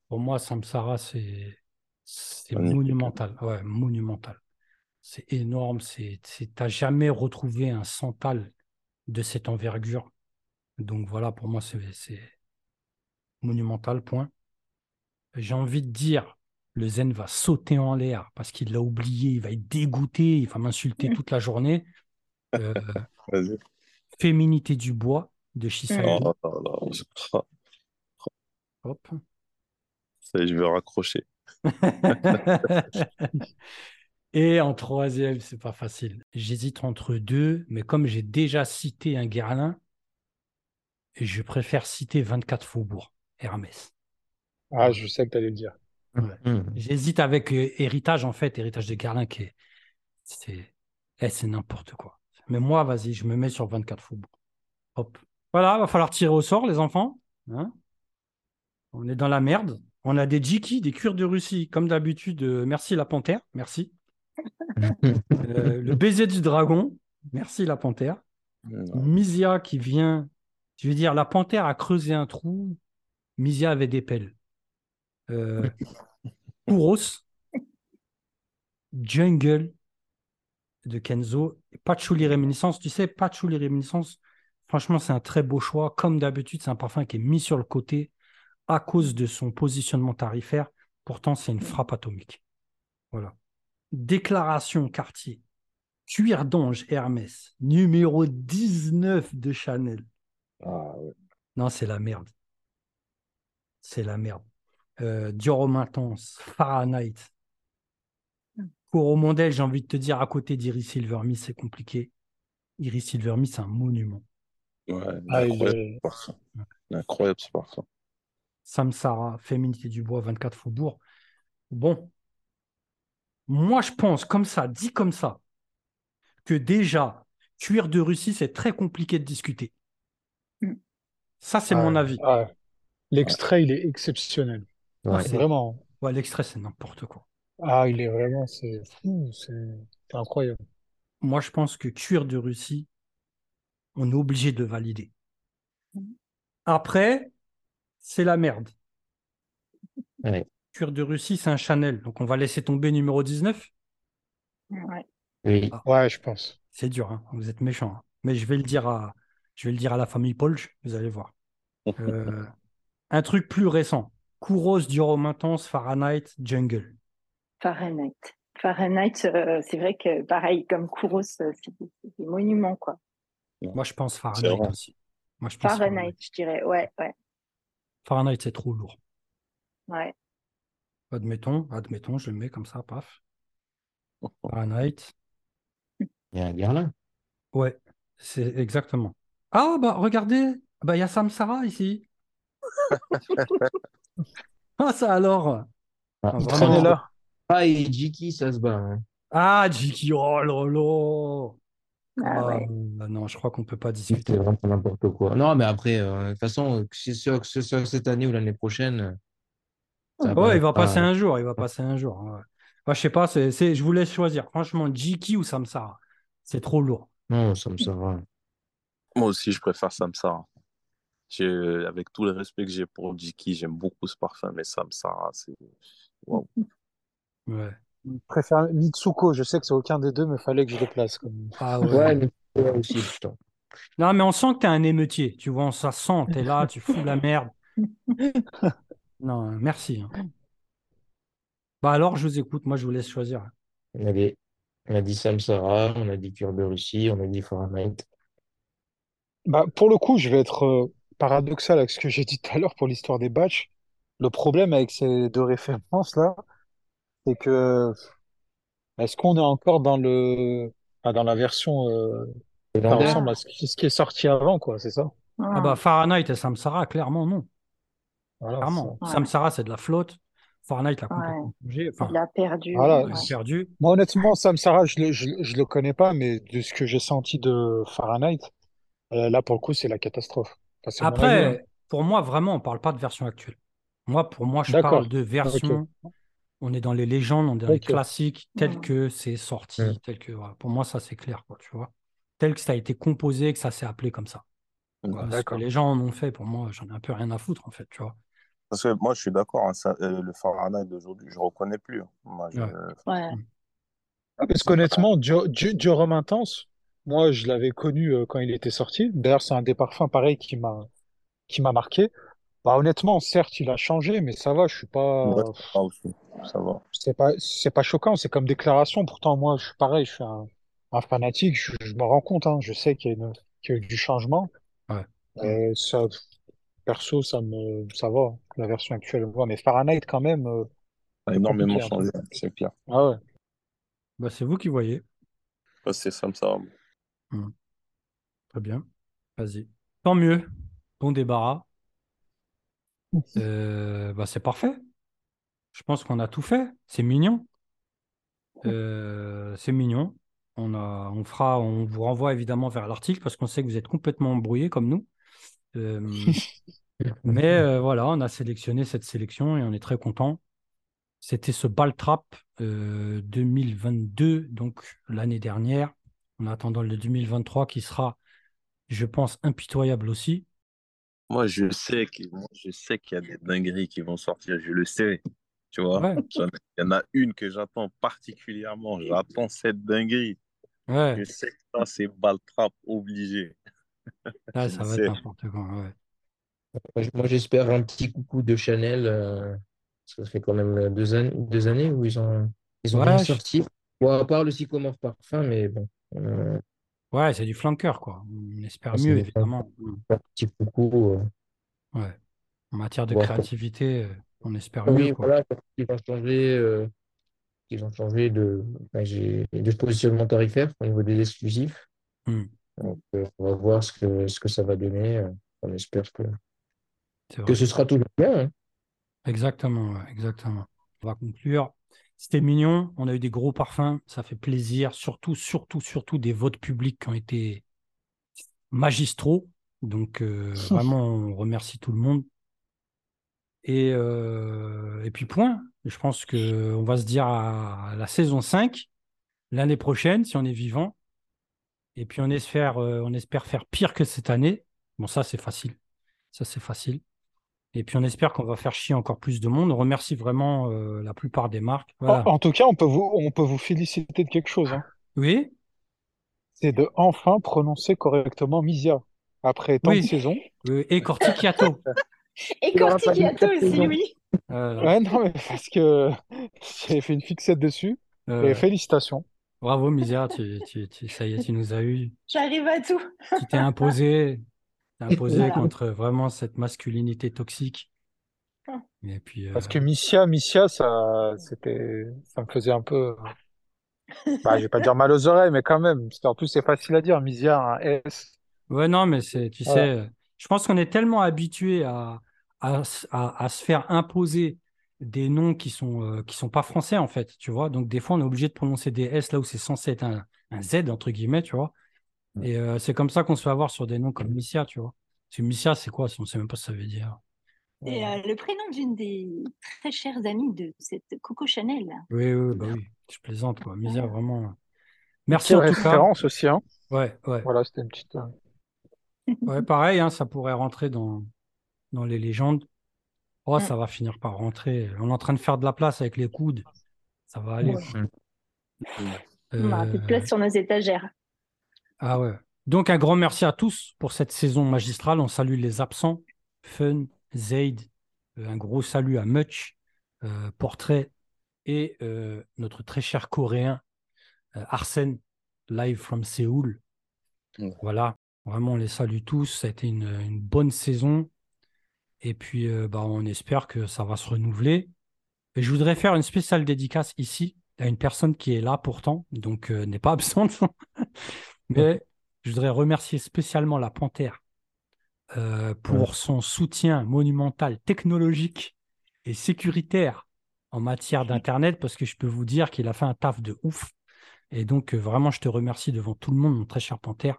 Pour moi, Samsara, c'est c'est Magnifique. monumental. Ouais, monumental. C'est énorme. C'est, c'est, t'as jamais retrouvé un santal de cette envergure. Donc voilà, pour moi, c'est, c'est monumental, point. J'ai envie de dire, le zen va sauter en l'air parce qu'il l'a oublié, il va être dégoûté, il va m'insulter toute la journée. Euh, Vas-y. Féminité du bois de Shisaki. Oh, là, là. Hop. Ça y est, je vais raccrocher. Et en troisième, c'est pas facile. J'hésite entre deux, mais comme j'ai déjà cité un Guerlain, je préfère citer 24 Faubourg, Hermès. Ah, je sais que tu allais le dire. Ouais. Mm. J'hésite avec euh, Héritage, en fait, Héritage de Guerlain, qui est. C'est eh, c'est n'importe quoi. Mais moi, vas-y, je me mets sur 24 Faubourg. Hop. Voilà, va falloir tirer au sort, les enfants. Hein On est dans la merde. On a des Jiki, des cuirs de Russie, comme d'habitude. euh, merci la panthère, merci. Euh, le baiser du dragon, merci la panthère. Misia qui vient, je veux dire, la panthère a creusé un trou, Misia avait des pelles. Euh, Kouros, Jungle de Kenzo, Patchouli Réminiscence. Tu sais, Patchouli Réminiscence, franchement, c'est un très beau choix. Comme d'habitude, c'est un parfum qui est mis sur le côté à cause de son positionnement tarifaire. Pourtant, c'est une frappe atomique. Voilà. Déclaration quartier. Cuir d'ange Hermès, numéro 19 de Chanel. Ah, ouais. Non, c'est la merde. C'est la merde. Euh, Intense, Fahrenheit. Coromandel, j'ai envie de te dire, à côté d'Iris Silverme, c'est compliqué. Iris Silverme, c'est un monument. Ouais, Ah, incroyable ce parfum. Incroyable ce parfum. Samsara, Féminité du Bois, 24 Faubourg. Bon, moi je pense comme ça, dit comme ça, que déjà, cuir de Russie, c'est très compliqué de discuter. Mm. Ça, c'est Ah, mon avis. ah, L'extrait, il est exceptionnel. Ouais. c'est- Vraiment. Ouais, l'extrait, c'est n'importe quoi. Ah, il est vraiment, c'est fou, c'est incroyable. Moi, je pense que cuir de Russie, on est obligé de valider. Mhm. Après, c'est la merde. Ouais. Cuir de Russie, c'est un Chanel. Donc, on va laisser tomber numéro 19. Ouais. Oui. Ouais, je pense. C'est dur, hein. vous êtes méchants. hein. Mais je vais le dire à, je vais le dire à la famille Polch, vous allez voir. Euh, un truc plus récent. Kouros, Dior Intense, Fahrenheit, Jungle. Fahrenheit. Fahrenheit, euh, c'est vrai que pareil, comme Kouros, euh, c'est des monuments, quoi. Moi, je pense Fahrenheit aussi. Moi, je pense Fahrenheit, je dirais. Ouais, ouais, Fahrenheit, c'est trop lourd. ouais. Admettons, admettons, je le mets comme ça, paf. Fahrenheit. Il y a un Guerlain. Ouais, c'est exactement. Ah, bah, regardez, bah, il y a Samsara ici. ah, ça alors. Ah, Ah, Ah, et Jiki, ça se bat. hein. Ah, Jiki, oh là là. Ah, Ah, ouais. bah non, je crois qu'on peut pas C'est discuter. vraiment n'importe quoi. Non, mais après, euh, de toute façon, que c'est sûr que ce soit cette année ou l'année prochaine, euh, ça Ouais, il va pas- passer un jour, il va passer un jour. Ouais. Ouais, je sais pas, c'est, c'est- je vous laisse choisir. Franchement, Jiki ou Samsara, c'est trop lourd. Non, ça me va. Moi aussi, je préfère Samsara. J'ai- Avec tout le respect que j'ai pour Jiki, j'aime beaucoup ce parfum, mais Samsara, c'est. Waouh. Ouais. Je préfère Mitsuko. Je sais que c'est aucun des deux, mais fallait que je le place. Comme... Ah ouais. Aussi, putain. Non, mais on sent que t'es un émeutier. Tu vois, ça sent, t'es là, tu fous la merde. Non, merci. hein. Bah alors, je vous écoute, moi je vous laisse choisir. On a, dit- on a dit Samsara, on a dit Cure de Russie, on a dit Fahrenheit. Bah, pour le coup, je vais être euh, paradoxal avec ce que j'ai dit tout à l'heure pour l'histoire des batchs. Le problème avec ces deux références-là, c'est que est-ce qu'on est encore dans le, ah, dans la version euh, ça Légendaire. ressemble à ce qui, ce qui est sorti avant, quoi, c'est ça? Ah bah Fahrenheit et Samsara, clairement non. Voilà, Clairement. Ouais. Samsara, c'est de la flotte. Fahrenheit l'a Ouais. complètement. Enfin, Il a perdu. Voilà, ouais. il a perdu. Moi, honnêtement, Samsara, je le, je, je le connais pas, mais de ce que j'ai senti de Fahrenheit, euh, là, pour le coup, c'est la catastrophe. Enfin, avis, hein. Après, pour moi, vraiment, on parle pas de version actuelle. Moi, pour moi, je D'accord. parle de version. On est dans les légendes, on est dans les classiques tels que c'est sorti, Mm. tel que voilà. Pour moi, ça c'est clair, quoi, tu vois. Tel que ça a été composé, que ça s'est appelé comme ça. Voilà, ce que les gens en ont fait, pour moi, j'en ai un peu rien à foutre, en fait, tu vois. Parce que moi, je suis d'accord, hein, euh, le Fahrenheit d'aujourd'hui, je ne reconnais plus. Moi, je- Ouais. Ouais. Ah, parce qu'honnêtement, Dio- Dio- Dior Intense, moi, je l'avais connu euh, quand il était sorti. D'ailleurs, c'est un des parfums pareil qui m'a qui m'a marqué. Bah, honnêtement, certes, il a changé, mais ça va, je suis pas, Ouais, ça va aussi, ça va. c'est pas, c'est pas choquant, c'est comme déclaration. Pourtant, moi, je suis pareil, je suis un, un fanatique, je, je me rends compte, hein, je sais qu'il y a une, qu'il y a eu du changement. Ouais. Ça, perso, ça me, ça va, la version actuelle. Ouais, mais Fahrenheit, quand même, euh, Ça a énormément hein. changé, c'est clair. ah ouais. Bah, c'est vous qui voyez. Ouais, c'est ça, ça. Très bien. Vas-y. Tant mieux. Bon débarras. Euh, bah, c'est parfait. Je pense qu'on a tout fait. C'est mignon. Euh, c'est mignon. On a, on fera, on vous renvoie évidemment vers l'article parce qu'on sait que vous êtes complètement embrouillés comme nous. Euh, mais voilà, on a sélectionné cette sélection et on est très content. C'était ce Baltrap euh, 2022, donc l'année dernière, en attendant le 2023 qui sera, je pense, impitoyable aussi. Moi, je sais qu'il moi, je sais qu'il y a des dingueries qui vont sortir, je le sais. Tu vois, Ouais. Il y en a une que j'attends particulièrement. J'attends cette dinguerie. Ouais, Je sais que ça, c'est Baltrap obligé. là, je ça va être n'importe quoi. ouais. Moi, j'espère un petit coucou de Chanel, euh, parce que ça fait quand même deux, an- deux années où ils ont, ils ont Ouais, rien je- sorti. Bon, à part le sycomore parfum, mais bon. euh, Ouais, c'est du flanqueur, quoi. On espère mieux, évidemment. un petit coucou. euh. Ouais. En matière de créativité, euh, on espère Oui, mieux, quoi. voilà, ils ont changé, euh, ils ont changé de, enfin, j'ai- de positionnement tarifaire au niveau des exclusifs. Hmm. Donc, euh, on va voir ce que, ce que ça va donner. euh, On espère que Que ce sera toujours bien. hein. Exactement, exactement. On va conclure. C'était mignon, on a eu des gros parfums, ça fait plaisir, surtout, surtout, surtout des votes publics qui ont été magistraux. Donc euh, vraiment, on remercie tout le monde. Et, euh, et puis point, je pense qu'on va se dire à la saison 5, l'année prochaine, si on est vivant. Et puis on espère, euh, on espère faire pire que cette année. Bon, ça c'est facile. Ça c'est facile. Et puis on espère qu'on va faire chier encore plus de monde. On remercie vraiment euh, la plupart des marques. En, Voilà. en tout cas, on peut vous, on peut vous féliciter de quelque chose. hein. Oui, C'est de enfin prononcer correctement Misia. Après tant de Oui. saisons. oui. Et Cortichiato. Et quatre aussi, oui. Voilà. Ouais, non, mais parce que j'ai fait une fixette dessus. Euh, Et félicitations. bravo Misia, tu, tu, tu- ça y est, tu nous as eu. J'arrive à tout. Tu t'es imposé, imposé Voilà. contre vraiment cette masculinité toxique. Et puis, euh, Parce que Missia, Missia, ça, c'était, ça me faisait un peu, bah, je vais pas dire mal aux oreilles, mais quand même. Parce qu'en plus, c'est facile à dire. Misia, un S. ouais, non, mais c'est, tu Voilà. sais, euh, je pense qu'on est tellement habitué à, à, à- à se faire imposer des noms qui sont, euh, qui sont pas français, en fait, tu vois. Donc, des fois, on est obligé de prononcer des S là où c'est censé être un, un Z, entre guillemets, tu vois. Et euh, c'est comme ça qu'on se fait avoir sur des noms comme Missia, tu vois. Parce que Missia, c'est quoi? On sait même pas ce que ça veut dire. C'est euh, le prénom d'une des très chères amies de cette Coco Chanel. Oui, oui, bah oui, je plaisante, quoi. Misère, vraiment. Merci en tout cas. référence aussi, hein. Ouais, ouais. Voilà, c'était une petite. euh, Ouais, pareil, hein, ça pourrait rentrer dans, dans les légendes. Oh, Mm. ça va finir par rentrer. On est en train de faire de la place avec les coudes. Ça va aller. Ouais. Euh, On aura plus de place sur nos étagères. Ah ouais. Donc, un grand merci à tous pour cette saison magistrale. On salue les absents. Fun, Zaid, euh, un gros salut à Much, euh, Portrait et euh, notre très cher coréen euh, Arsène, live from Séoul. Ouais. Voilà, vraiment on les salue tous. Ça a été une, une bonne saison. Et puis, bah, on espère que ça va se renouveler. Et je voudrais faire une spéciale dédicace ici à une personne qui est là pourtant, donc n'est pas absente. Mais je voudrais remercier spécialement la Panthère euh, pour son soutien monumental, technologique et sécuritaire en matière d'Internet, parce que je peux vous dire qu'il a fait un taf de ouf. Et donc, euh, vraiment, je te remercie devant tout le monde, mon très cher Panthère,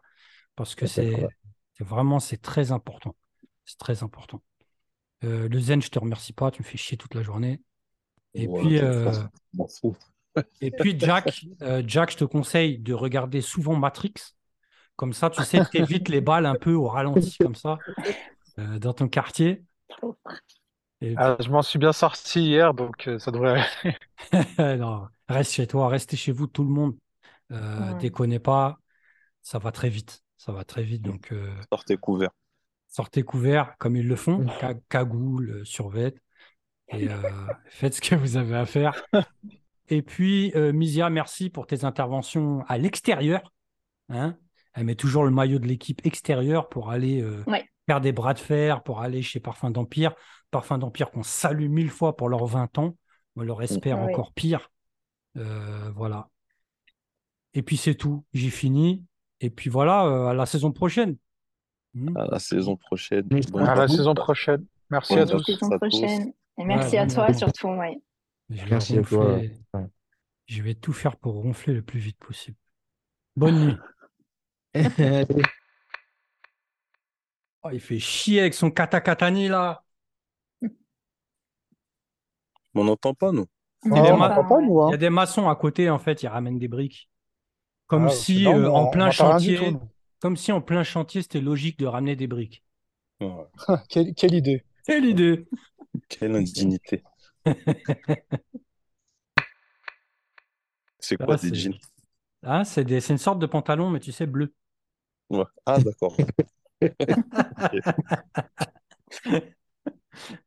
parce que C'est c'est vrai. c'est vraiment, c'est très important. C'est très important. Euh, le Zen, je te remercie pas, tu me fais chier toute la journée. Et Ouais, puis, euh, et puis, Jack, euh, Jack, je te conseille de regarder souvent Matrix. Comme ça, tu sais, t'évites les balles un peu au ralenti, comme ça, euh, dans ton quartier. Et Ah, je m'en suis bien sorti hier, donc euh, ça devrait. non, reste chez toi, restez chez vous, tout le monde. Euh, Ouais. Déconnez pas, ça va très vite. Ça va très vite. Donc, euh, Sortez couvert. sortez couverts comme ils le font, ca- cagoule, survêt, et euh, faites ce que vous avez à faire. Et puis, euh, Misia, merci pour tes interventions à l'extérieur. Hein Elle met toujours le maillot de l'équipe extérieure pour aller euh, Ouais. faire des bras de fer, pour aller chez Parfum d'Empire. Parfum d'Empire qu'on salue mille fois pour leurs 20 ans. On leur espère Ouais. encore pire. Euh, voilà. Et puis c'est tout. J'ai fini. Et puis voilà, euh, à la saison prochaine. Hmm. À la saison prochaine. À la saison prochaine. Merci à À tous. saison prochaine. Et merci Ouais, à toi bon. surtout. Ouais. Je vais Merci à toi. ronfler. Ouais. Je vais tout faire pour ronfler le plus vite possible. Bonne nuit. Oh, il fait chier avec son katakatani là. On n'entend pas, nous. Il y a Ah, des on ma- n'entend pas, nous, Il hein. y a des maçons à côté, en fait, ils ramènent des briques. Comme Ah, si, non, euh, en plein chantier, tout, comme si en plein chantier, c'était logique de ramener des briques. Ouais. Quelle, quelle idée. C'est l'idée. Quelle indignité c'est ah, quoi des jeans? Ah, c'est des... une sorte de pantalon, mais tu sais, bleu. Ah, d'accord.